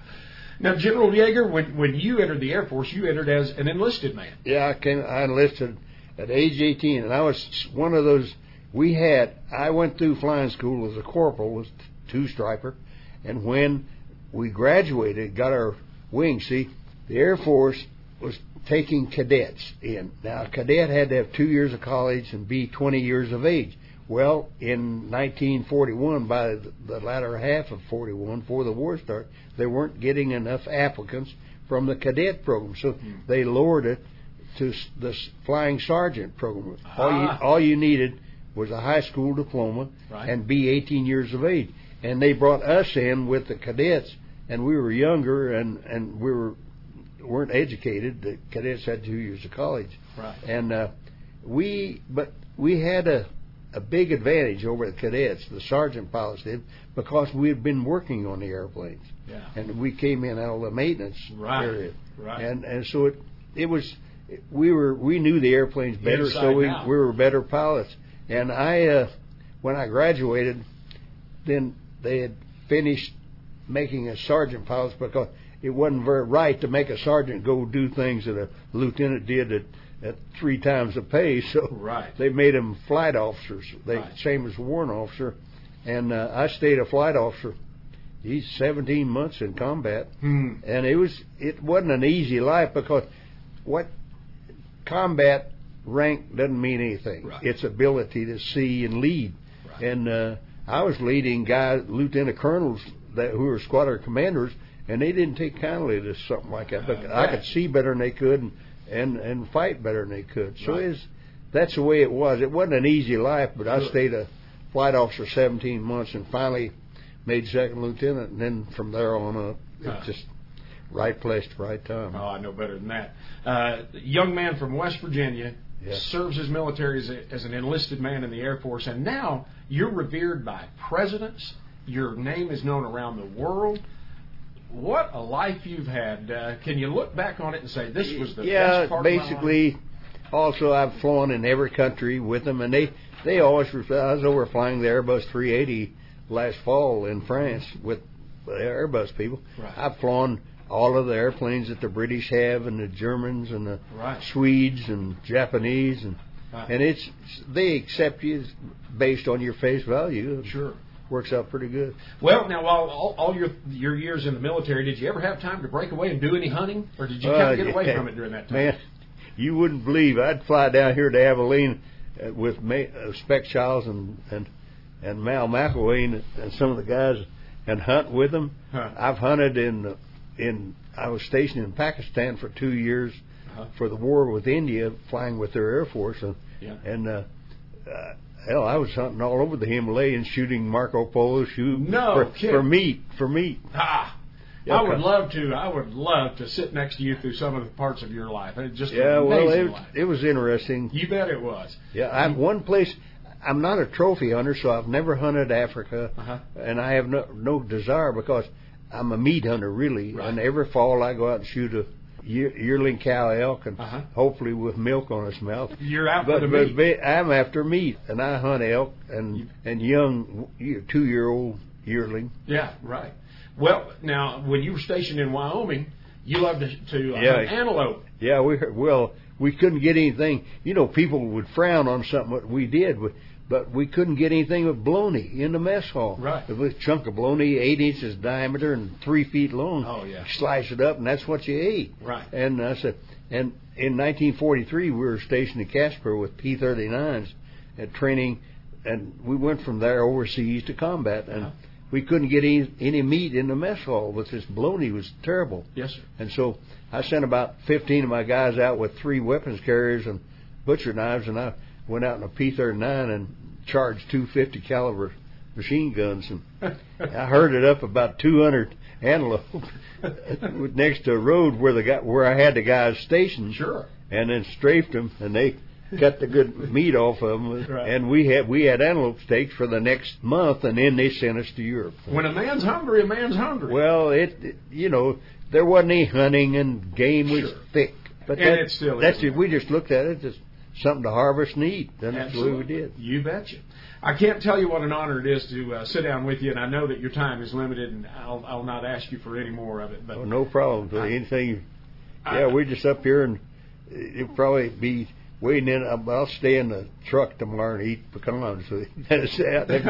Speaker 7: Now, General Yeager, when when you entered the Air Force, you entered as an enlisted man.
Speaker 6: Yeah, I came. I enlisted at age 18, and I was one of those. We had. I went through flying school as a corporal, was two striper, and when we graduated, got our wings. See, the Air Force was taking cadets in. Now, a cadet had to have two years of college and be 20 years of age. Well, in 1941, by the- the latter half of 41, before the war started, they weren't getting enough applicants from the cadet program, so they lowered it to the flying sergeant program. All you
Speaker 7: Ah.
Speaker 6: all you needed was a high school diploma
Speaker 7: Right.
Speaker 6: and be 18 years of age. And they brought us in with the cadets, and we were younger and and we were weren't educated. The cadets had two years of college,
Speaker 7: Right.
Speaker 6: and uh, we but we had a a big advantage over the cadets, the sergeant pilots did, because we had been working on the airplanes,
Speaker 7: Yeah.
Speaker 6: and we came in out of the maintenance
Speaker 7: Right.
Speaker 6: period,
Speaker 7: Right.
Speaker 6: and and so it it was we were we knew the airplanes better, so we
Speaker 7: out.
Speaker 6: we were better pilots. And I uh, when I graduated, then they had finished making us sergeant pilots because it wasn't very right to make a sergeant go do things that a lieutenant did at at three times the pay. So
Speaker 7: Right.
Speaker 6: they made them flight officers. They
Speaker 7: Right.
Speaker 6: same as a warrant officer, and uh, I stayed a flight officer. He's 17 months in combat,
Speaker 7: Hmm.
Speaker 6: and it was it wasn't an easy life because what combat rank doesn't mean anything. It's ability to see and lead. And uh, I was leading guys, lieutenant colonels that who were squadron commanders, and they didn't take kindly to something like that. But I could see better than they could, and and, and fight better than they could. So
Speaker 7: Right.
Speaker 6: it's that's the way it was. It wasn't an easy life, but I stayed a flight officer 17 months, and finally made second lieutenant. And then from there on up, it just right place, right time.
Speaker 7: Oh, I know better than that. Uh, young man from West Virginia
Speaker 6: Yeah.
Speaker 7: serves his military as, a, as an enlisted man in the Air Force, and now you're revered by presidents. Your name is known around the world. What a life you've had! Uh, can you look back on it and say this was the
Speaker 6: yeah,
Speaker 7: best part of my life?
Speaker 6: basically. Also, I've flown in every country with them, and they they always. refer- I was over flying the Airbus 380 last fall in France with the Airbus people.
Speaker 7: Right.
Speaker 6: I've flown all of the airplanes that the British have, and the Germans, and the
Speaker 7: Right.
Speaker 6: Swedes, and Japanese, and
Speaker 7: Right.
Speaker 6: and it's they accept you based on your face value.
Speaker 7: Sure.
Speaker 6: Works out pretty good.
Speaker 7: Well, now, while all, all your your years in the military, did you ever have time to break away and do any hunting, or did you kind
Speaker 6: Uh,
Speaker 7: of get away from it during that time?
Speaker 6: Man, you wouldn't believe I'd fly down here to Abilene uh, with Ma- uh, Spec Childs and and and Mal McElwain and, and some of the guys and hunt with them.
Speaker 7: Huh.
Speaker 6: I've hunted in in I was stationed in Pakistan for two years
Speaker 7: Uh-huh.
Speaker 6: for the war with India, flying with their air force and
Speaker 7: Yeah.
Speaker 6: and uh, uh, hell, I was hunting all over the Himalayas, shooting Marco Polo shoe
Speaker 7: No
Speaker 6: for, for meat for meat.
Speaker 7: Ah,
Speaker 6: Yeah,
Speaker 7: I would love to. I would love to sit next to you through some of the parts of your life. It's just
Speaker 6: Yeah, well, it,
Speaker 7: life.
Speaker 6: it was interesting.
Speaker 7: You bet it was.
Speaker 6: Yeah, I'm one place. I'm not a trophy hunter, so I've never hunted Africa,
Speaker 7: Uh-huh.
Speaker 6: and I have no no desire because I'm a meat hunter really. And every fall I go out and shoot a year, yearling cow elk, and
Speaker 7: Uh-huh.
Speaker 6: hopefully with milk on its mouth.
Speaker 7: You're out
Speaker 6: but,
Speaker 7: for the
Speaker 6: but
Speaker 7: meat.
Speaker 6: I'm after meat, and I hunt elk and and young two year old yearling.
Speaker 7: Yeah, right. Well, now when you were stationed in Wyoming, you loved to, to uh,
Speaker 6: Yeah.
Speaker 7: hunt antelope.
Speaker 6: Yeah, we well we couldn't get anything. You know, people would frown on something that we did, but, but we couldn't get anything with bologna in the mess hall.
Speaker 7: Right.
Speaker 6: It was a chunk of bologna, eight inches diameter and three feet long.
Speaker 7: Oh, yeah.
Speaker 6: Slice it up, and that's what you ate.
Speaker 7: Right.
Speaker 6: And I said, and in 1943 we were stationed in Casper with P-39s at training, and we went from there overseas to combat, and.
Speaker 7: Uh-huh.
Speaker 6: We couldn't get any, any meat in the mess hall with this bologna was terrible.
Speaker 7: Yes, sir.
Speaker 6: And so I sent about 15 of my guys out with three weapons carriers and butcher knives, and I went out in a P-39 and charged 250 caliber machine guns, and I herded up about 200 antelope next to a road where the guy, where I had the guys stationed.
Speaker 7: Sure.
Speaker 6: And then strafed them, and they cut the good meat off of them,
Speaker 7: Right.
Speaker 6: and we had we had antelope steaks for the next month, and then they sent us to Europe.
Speaker 7: When a man's hungry, a man's hungry.
Speaker 6: Well, it, it- you know there wasn't any hunting and game was
Speaker 7: Sure.
Speaker 6: thick, but
Speaker 7: And
Speaker 6: that,
Speaker 7: it still
Speaker 6: that's it. We just looked at it as something to harvest and eat. That's the way
Speaker 7: Absolutely.
Speaker 6: we did.
Speaker 7: You betcha. I can't tell you what an honor it is to uh, sit down with you, and I know that your time is limited, and I'll, I'll not ask you for any more of it. But
Speaker 6: Oh, no problem.
Speaker 7: I-
Speaker 6: Anything.
Speaker 7: I-
Speaker 6: yeah, we're just up here, and it'll probably be waiting in. I'll I'll stay in the truck tomorrow and eat pecans. That's that. They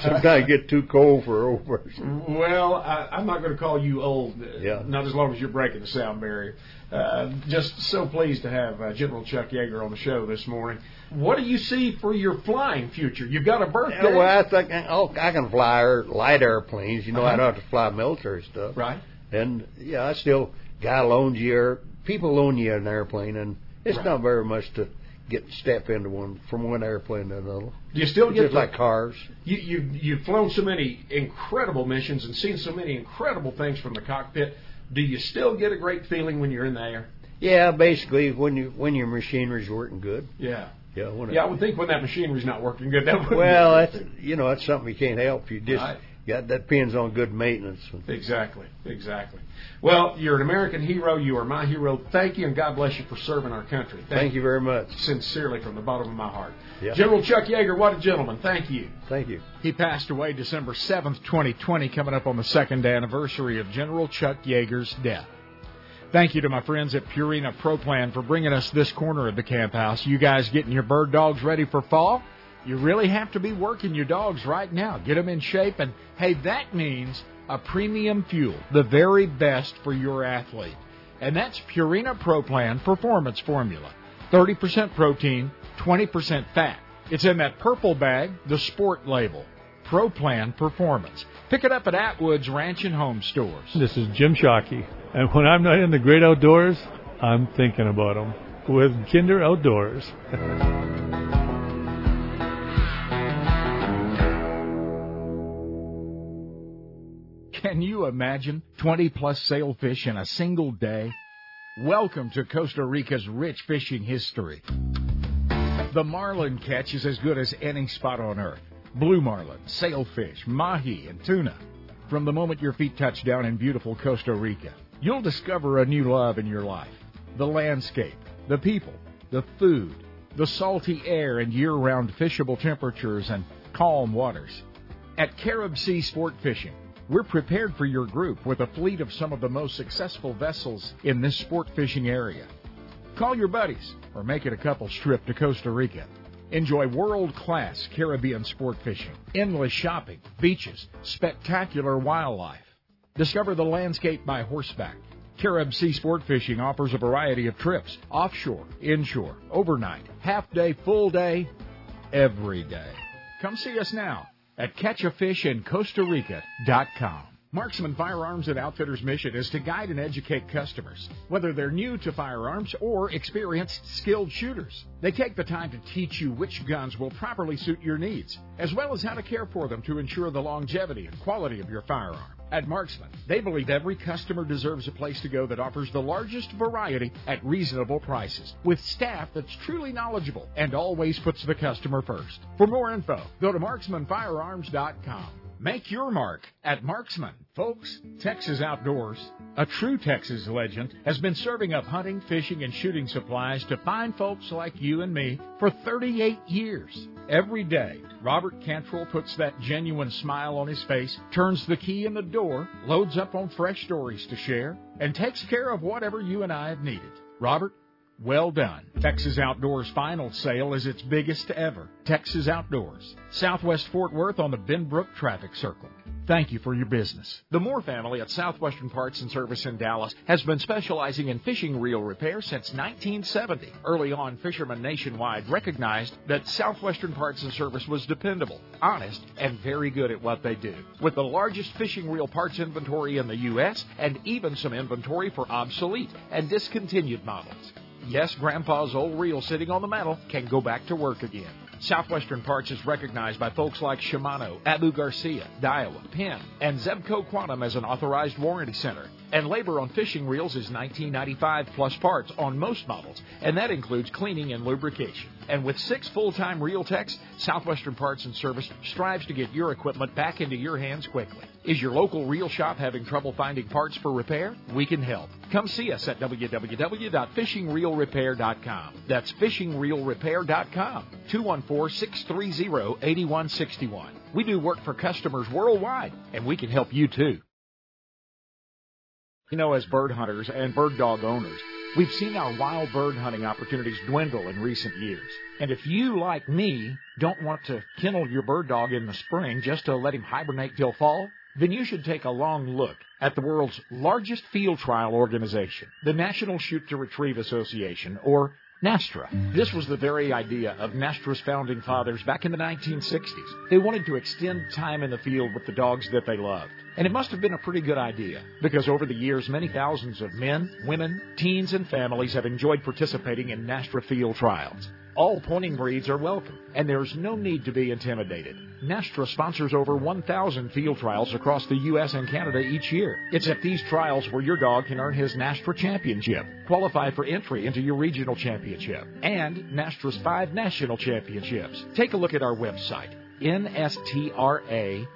Speaker 6: Sometimes get too cold for old person.
Speaker 7: Well, I, I'm not going to call you old. uh,
Speaker 6: Yeah.
Speaker 7: Not as long as you're breaking the sound barrier. Uh, just so pleased to have uh, General Chuck Yeager on the show this morning. What do you see for your flying future? You've got a birthday.
Speaker 6: Yeah, well, I think oh, I can fly light airplanes. You know, I
Speaker 7: Uh-huh.
Speaker 6: don't have to fly military stuff.
Speaker 7: Right.
Speaker 6: And yeah, I still guy loans you people loan you an airplane, and it's
Speaker 7: Right.
Speaker 6: not very much to get step into one from one airplane to another.
Speaker 7: Do you still get
Speaker 6: just
Speaker 7: the-
Speaker 6: like cars.
Speaker 7: You, you, you've flown so many incredible missions and seen so many incredible things from the cockpit. Do you still get a great feeling when you're in the air?
Speaker 6: Yeah, basically when you when your machinery's working good.
Speaker 7: Yeah.
Speaker 6: Yeah.
Speaker 7: Yeah, I would think when that machinery's not working good, that would
Speaker 6: well, that's you know that's something you can't help. You just
Speaker 7: Right.
Speaker 6: Yeah, that depends on good maintenance.
Speaker 7: Exactly, exactly. Well, you're an American hero. You are my hero. Thank you, and God bless you for serving our country.
Speaker 6: Thank, Thank you very much.
Speaker 7: Sincerely, from the bottom of my heart.
Speaker 6: Yeah.
Speaker 7: General Chuck Yeager, what a gentleman. Thank you.
Speaker 6: Thank you.
Speaker 2: He passed away December 7th, 2020, coming up on the second anniversary of General Chuck Yeager's death. Thank you to my friends at Purina Pro Plan for bringing us this corner of the camp house. You guys getting your bird dogs ready for fall? You really have to be working your dogs right now. Get them in shape. And hey, that means a premium fuel, the very best for your athlete. And that's Purina Pro Plan Performance Formula. 30% protein, 20% fat. It's in that purple bag, the sport label. Pro Plan Performance. Pick it up at Atwood's Ranch and Home Stores.
Speaker 25: This is Jim Shockey. And when I'm not in the great outdoors, I'm thinking about them with Kinder Outdoors.
Speaker 2: Can you imagine 20 plus sailfish in a single day? Welcome to Costa Rica's rich fishing history. The marlin catch is as good as any spot on earth. Blue marlin, sailfish, mahi, and tuna. From the moment your feet touch down in beautiful Costa Rica, you'll discover a new love in your life. The landscape, the people, the food, the salty air and year-round fishable temperatures and calm waters. At Carib Sea Sport Fishing, we're prepared for your group with a fleet of some of the most successful vessels in this sport fishing area. Call your buddies or make it a couple's trip to Costa Rica. Enjoy world class Caribbean sport fishing, endless shopping, beaches, spectacular wildlife. Discover the landscape by horseback. Carib Sea Sport Fishing offers a variety of trips offshore, inshore, overnight, half day, full day, every day. Come see us now at catchafishincostarica.com. Marksman Firearms and Outfitters' mission is to guide and educate customers, whether they're new to firearms or experienced skilled shooters. They take the time to teach you which guns will properly suit your needs, as well as how to care for them to ensure the longevity and quality of your firearm. At Marksman, they believe every customer deserves a place to go that offers the largest variety at reasonable prices, with staff that's truly knowledgeable and always puts the customer first. For more info, go to marksmanfirearms.com. Make your mark at Marksman. Folks, Texas Outdoors, a true Texas legend, has been serving up hunting, fishing, and shooting supplies to fine folks like you and me for 38 years. Every day, Robert Cantrell puts that genuine smile on his face, turns the key in the door, loads up on fresh stories to share, and takes care of whatever you and I have needed. Robert, well done. Texas Outdoors final sale is its biggest ever. Texas Outdoors, Southwest Fort Worth on the Benbrook traffic circle. Thank you for your business. The Moore family at Southwestern Parts and Service in Dallas has been specializing in fishing reel repair since 1970. Early on, fishermen nationwide recognized that Southwestern Parts and Service was dependable, honest, and very good at what they do. With the largest fishing reel parts inventory in the U.S. and even some inventory for obsolete and discontinued models. Yes, Grandpa's old reel sitting on the mantel can go back to work again. Southwestern Parts is recognized by folks like Shimano, Abu Garcia, Daiwa, Penn, and Zebco Quantum as an authorized warranty center. And labor on fishing reels is $19.95 plus parts on most models, and that includes cleaning and lubrication. And with six full-time reel techs, Southwestern Parts and Service strives to get your equipment back into your hands quickly. Is your local reel shop having trouble finding parts for repair? We can help. Come see us at www.fishingreelrepair.com. That's fishingreelrepair.com. 214-630-8161. We do work for customers worldwide, and we can help you too. You know, as bird hunters and bird dog owners, we've seen our wild bird hunting opportunities dwindle in recent years. And if you, like me, don't want to kennel your bird dog in the spring just to let him hibernate till fall, then you should take a long look at the world's largest field trial organization, the National Shoot to Retrieve Association, or NASTRA. This was the very idea of NASTRA's founding fathers back in the 1960s. They wanted to extend time in the field with the dogs that they loved. And it must have been a pretty good idea, because over the years, many thousands of men, women, teens, and families have enjoyed participating in NASTRA field trials. All pointing breeds are welcome, and there's no need to be intimidated. Nestra sponsors over 1,000 field trials across the U.S. and Canada each year. It's at these trials where your dog can earn his Nastra championship, qualify for entry into your regional championship, and Nastra's five national championships. Take a look at our website nstra.org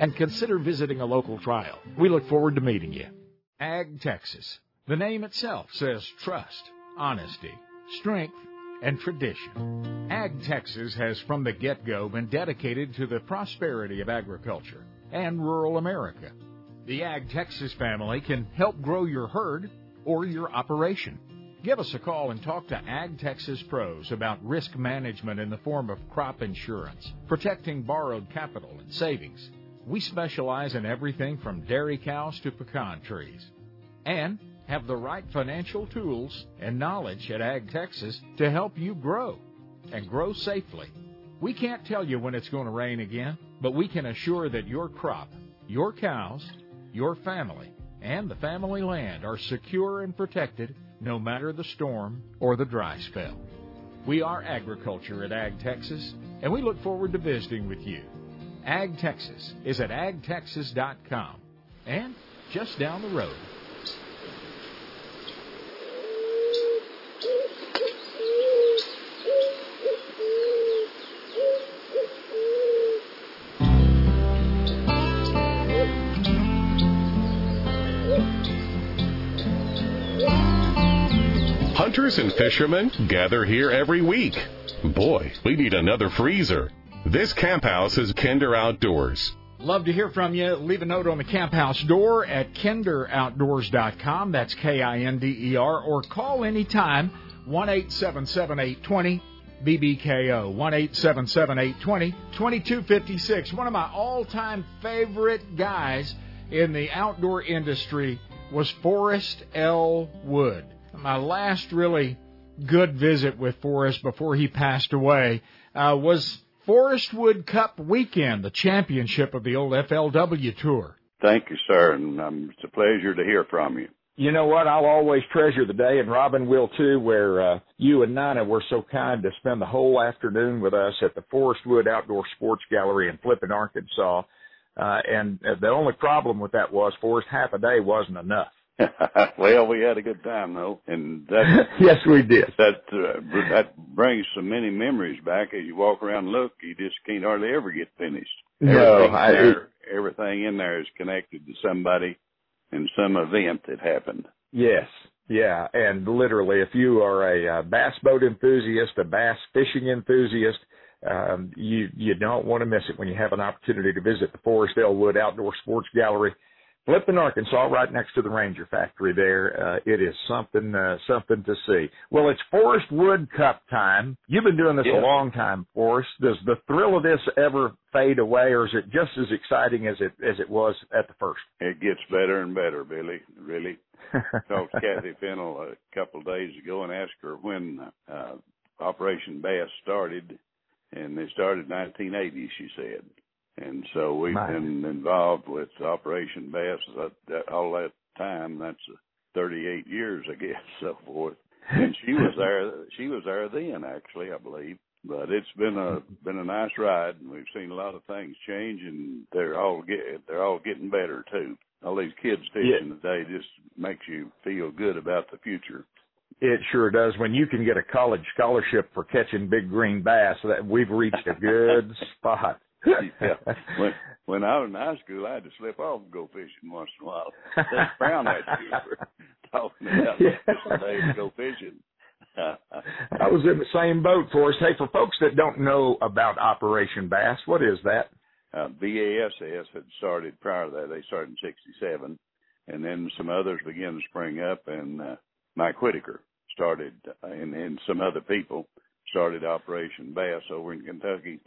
Speaker 2: and consider visiting a local trial. We look forward to meeting you. Ag Texas. The name itself says trust, honesty, strength, and tradition. Ag Texas has from the get go been dedicated to the prosperity of agriculture and rural America. The Ag Texas family can help grow your herd or your operation. Give us a call and talk to Ag Texas pros about risk management in the form of crop insurance, protecting borrowed capital and savings. We specialize in everything from dairy cows to pecan trees. And have the right financial tools and knowledge at Ag Texas to help you grow and grow safely. We can't tell you when it's going to rain again, but we can assure that your crop, your cows, your family, and the family land are secure and protected no matter the storm or the dry spell. We are agriculture at Ag Texas, and we look forward to visiting with you. Ag Texas is at agtexas.com and just down the road.
Speaker 1: Hunters and fishermen gather here every week. Boy, we need another freezer. This camp house is Kinder Outdoors.
Speaker 2: Love to hear from you. Leave a note on the camp house door at kinderoutdoors.com. That's K I N D E R. Or call anytime 1 877 820 BBKO 1 877 820 2256. One of my all time favorite guys in the outdoor industry was Forrest L. Wood. My last really good visit with Forrest before he passed away uh, was Forrest Wood Cup weekend, the championship of the old FLW tour.
Speaker 20: Thank you, sir, and um, it's a pleasure to hear from you.
Speaker 21: You know what? I'll always treasure the day, and Robin will too, where uh, you and Nina were so kind to spend the whole afternoon with us at the Forrest Wood Outdoor Sports Gallery in Flippin, Arkansas. Uh, and uh, the only problem with that was, Forrest, half a day wasn't enough.
Speaker 20: well, we had a good time though, and that
Speaker 21: yes, we did.
Speaker 20: That uh, that brings so many memories back. As you walk around and look, you just can't hardly ever get finished.
Speaker 21: No,
Speaker 20: everything,
Speaker 21: I,
Speaker 20: there, everything in there is connected to somebody and some event that happened.
Speaker 21: Yes, yeah, and literally, if you are a, a bass boat enthusiast, a bass fishing enthusiast, um, you you don't want to miss it when you have an opportunity to visit the Forrest L. Wood Outdoor Sports Gallery Flippin, Arkansas, right next to the Ranger factory there. Uh, it is something, uh, something to see. Well, it's Forrest Wood Cup time. You've been doing this
Speaker 20: Yeah.
Speaker 21: a long time, Forrest. Does the thrill of this ever fade away or is it just as exciting as it, as it was at the first?
Speaker 20: It gets better and better, Billy. Really. Talked to Kathy Fennell a couple of days ago and asked her when uh, Operation Bass started, and they started in 1980. She said, and so we've
Speaker 21: My.
Speaker 20: been involved with Operation Bass that, that, all that time. That's 38 years, I guess, so forth. And she was there. She was there then, actually, I believe. But it's been a been a nice ride, and we've seen a lot of things change, and they're all get they're all getting better too. All these kids fishing today just makes you feel good about the future.
Speaker 21: It sure does. When you can get a college scholarship for catching big green bass, that we've reached a good spot.
Speaker 20: yeah. When when I was in high school, I had to slip off and go fishing once in a while. They frowned at you for talking about this day to go fishing.
Speaker 21: I was in the same boat, Forrest. Hey, for folks that don't know about Operation Bass, what is that?
Speaker 20: uh, BASS had started prior to that. They started in '67, and then some others began to spring up. And uh, Mike Whitaker started, uh, and, and some other people started Operation Bass over in Kentucky,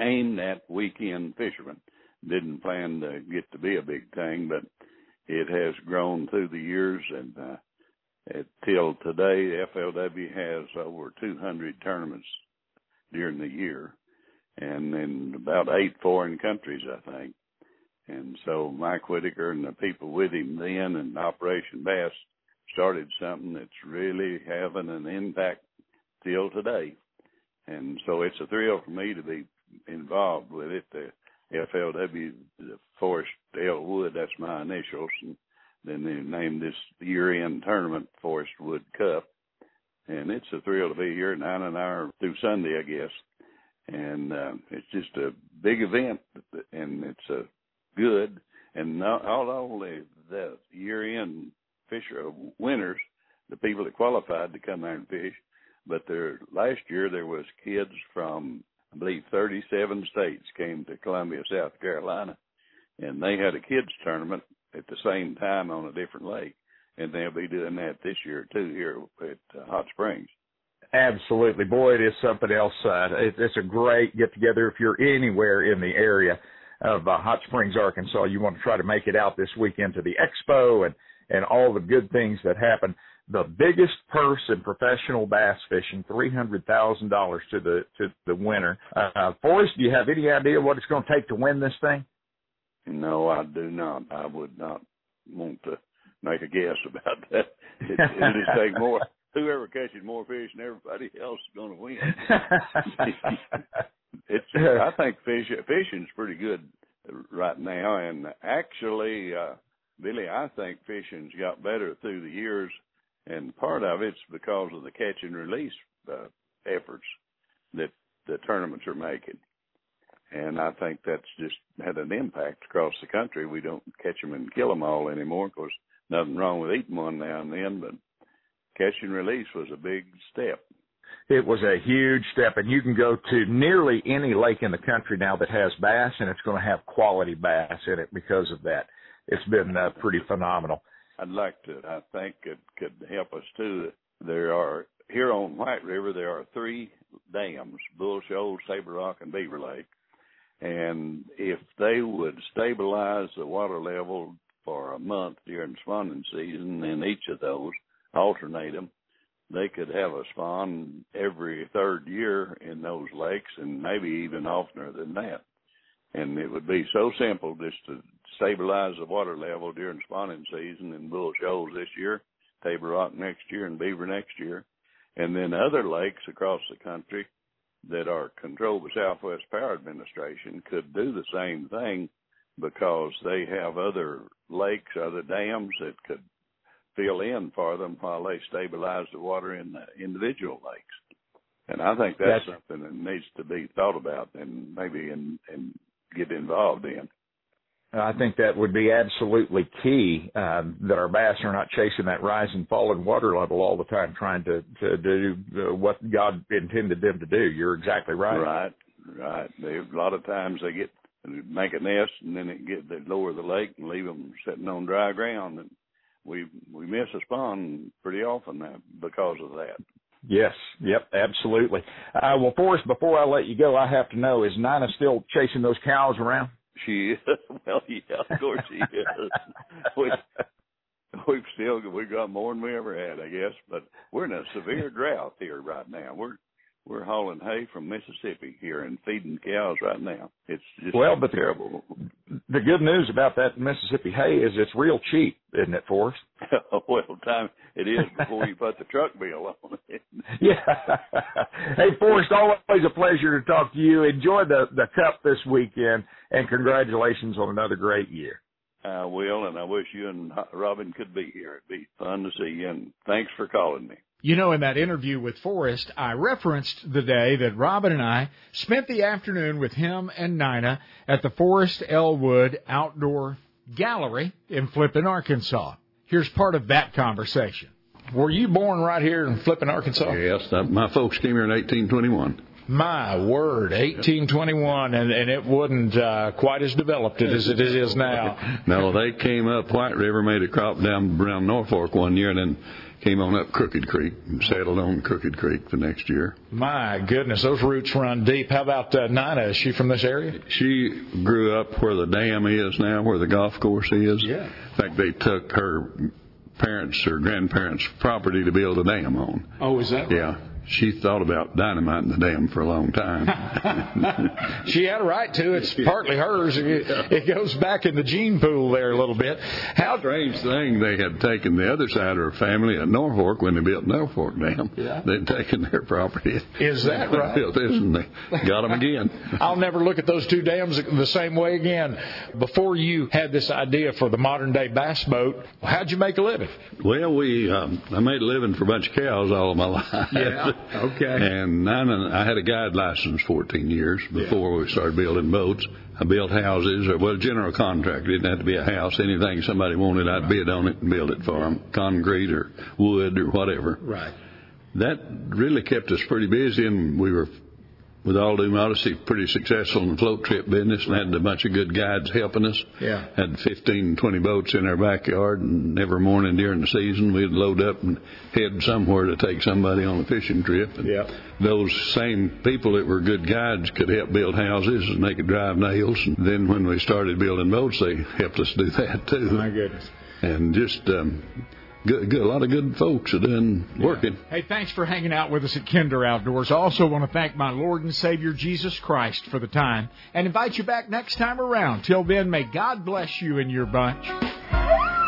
Speaker 20: aimed at weekend fishermen. Didn't plan to get to be a big thing, but it has grown through the years, and uh, until today, FLW has over 200 tournaments during the year and in about eight foreign countries, I think. And so Mike Whitaker and the people with him then and Operation Bass started something that's really having an impact till today. And so it's a thrill for me to be involved with it. The FLW, the Forrest L Wood, that's my initials. And then they named this year-end tournament Forrest Wood Cup. And it's a thrill to be here. Nine and hour through Sunday, I guess and uh, it's just a big event, and it's a good. And not, not only the year-end fisher winners, the people that qualified to come there and fish, but there last year there was kids from I believe 37 states came to Columbia, South Carolina, and they had a kids tournament at the same time on a different lake, and they'll be doing that this year too here at uh, Hot Springs.
Speaker 21: Absolutely, boy, it is something else. Uh, it, it's a great get together. If you're anywhere in the area of uh, Hot Springs, Arkansas, you want to try to make it out this weekend to the expo and and all the good things that happen. The biggest purse in professional bass fishing, three hundred thousand dollars to the to the winner. Uh, Forrest, do you have any idea what it's going to take to win this thing?
Speaker 20: No, I do not. I would not want to make a guess about that. It, it'd take more. Whoever catches more fish than everybody else is going to win. it's. I think fish fishing's pretty good right now, and actually, uh, Billy, I think fishing's got better through the years, and part of it's because of the catch and release uh, efforts that the tournaments are making. And I think that's just had an impact across the country. We don't catch them and kill them all anymore. Of course, nothing wrong with eating one now and then, but catch and release was a big step.
Speaker 21: It was a huge step, and you can go to nearly any lake in the country now that has bass, and it's going to have quality bass in it because of that. It's been uh, pretty phenomenal.
Speaker 20: I'd like to. I think it could help us too. There are here on White River. There are three dams: Bull Shoals, Table Rock, and Beaver Lake. And if they would stabilize the water level for a month during spawning season in each of those, alternate them, they could have a spawn every third year in those lakes and maybe even oftener than that. And it would be so simple just to stabilize the water level during spawning season in Bull Shoals this year, Table Rock next year, and Beaver next year. And then other lakes across the country that are controlled by Southwest Power Administration could do the same thing because they have other lakes, other dams that could fill in for them while they stabilize the water in the individual lakes. And I think that's, that's something that needs to be thought about and maybe and and get involved in.
Speaker 21: I think that would be absolutely key um, that our bass are not chasing that rise and fall in water level all the time, trying to to do uh, what God intended them to do. You're exactly right.
Speaker 20: Right, right. They, a lot of times they get make a nest and then it get they lower the lake and leave them sitting on dry ground, and we we miss a spawn pretty often now because of that.
Speaker 21: Yes. Yep. Absolutely. Uh, well, Forrest, before I let you go, I have to know: is Nina still chasing those cows around?
Speaker 20: She is. Well, yeah, of course she is. we, we've still we got more than we ever had, I guess. But we're in a severe drought here right now. We're we're hauling hay from Mississippi here and feeding cows right now. It's just
Speaker 21: well, but
Speaker 20: terrible.
Speaker 21: The good news about that Mississippi hay is it's real cheap, isn't it, Forrest?
Speaker 20: well, time it is before you put the truck bill on it.
Speaker 21: yeah. hey, Forrest, always a pleasure to talk to you. Enjoy the the cup this weekend, and congratulations on another great year.
Speaker 20: I will, and I wish you and Robin could be here. It'd be fun to see you, and thanks for calling me.
Speaker 2: You know, in that interview with Forrest, I referenced the day that Robin and I spent the afternoon with him and Nina at the Forrest L. Wood Outdoor Gallery in Flippin, Arkansas. Here's part of that conversation. Were you born right here in Flippin, Arkansas?
Speaker 22: Yes, my folks came here in 1821.
Speaker 2: My word, 1821, and, and it wasn't uh, quite as developed as it is now.
Speaker 22: no, they came up White River, made a crop down around Norfork one year, and then came on up Crooked Creek and settled on Crooked Creek the next year.
Speaker 2: My goodness, those roots run deep. How about uh, Nina? Is she from this area?
Speaker 22: She grew up where the dam is now, where the golf course is.
Speaker 2: Yeah.
Speaker 22: In fact, they took her parents or grandparents' property to build a dam on.
Speaker 2: Oh, is that right?
Speaker 22: Yeah she thought about dynamiting the dam for a long time.
Speaker 2: she had a right to. It's partly hers. It, goes back in the gene pool there a little bit.
Speaker 22: How strange thing they had taken the other side of her family at Norfork when they built Norfork Dam.
Speaker 2: Yeah.
Speaker 22: They'd taken their property.
Speaker 2: Is that right?
Speaker 22: Built this and they got them again.
Speaker 2: I'll never look at those two dams the same way again. Before you had this idea for the modern day bass boat, how'd you make a living?
Speaker 22: Well, we um, I made a living for a bunch of cows all of my life.
Speaker 2: Yeah. Okay.
Speaker 22: And nine, and I had a guide license 14 years before we started building boats. I built houses, or well, general contractor. It didn't have to be a house. Anything somebody wanted, I'd bid on it and build it for them, concrete or wood or whatever.
Speaker 2: Right.
Speaker 22: That really kept us pretty busy, and we were, with all due modesty, pretty successful in the float trip business, and had a bunch of good guides helping us.
Speaker 2: Yeah.
Speaker 22: Had 15, 20 boats in our backyard, and every morning during the season, we'd load up and head somewhere to take somebody on a fishing trip. And
Speaker 2: Yep.
Speaker 22: those same people that were good guides could help build houses and they could drive nails. And then when we started building boats, they helped us do that too.
Speaker 2: My goodness.
Speaker 22: And just um, good, good, a lot of good folks are doing working.
Speaker 2: Hey, thanks for hanging out with us at Kinder Outdoors. I also want to thank my Lord and Savior Jesus Christ for the time and invite you back next time around. Till then, may God bless you and your bunch.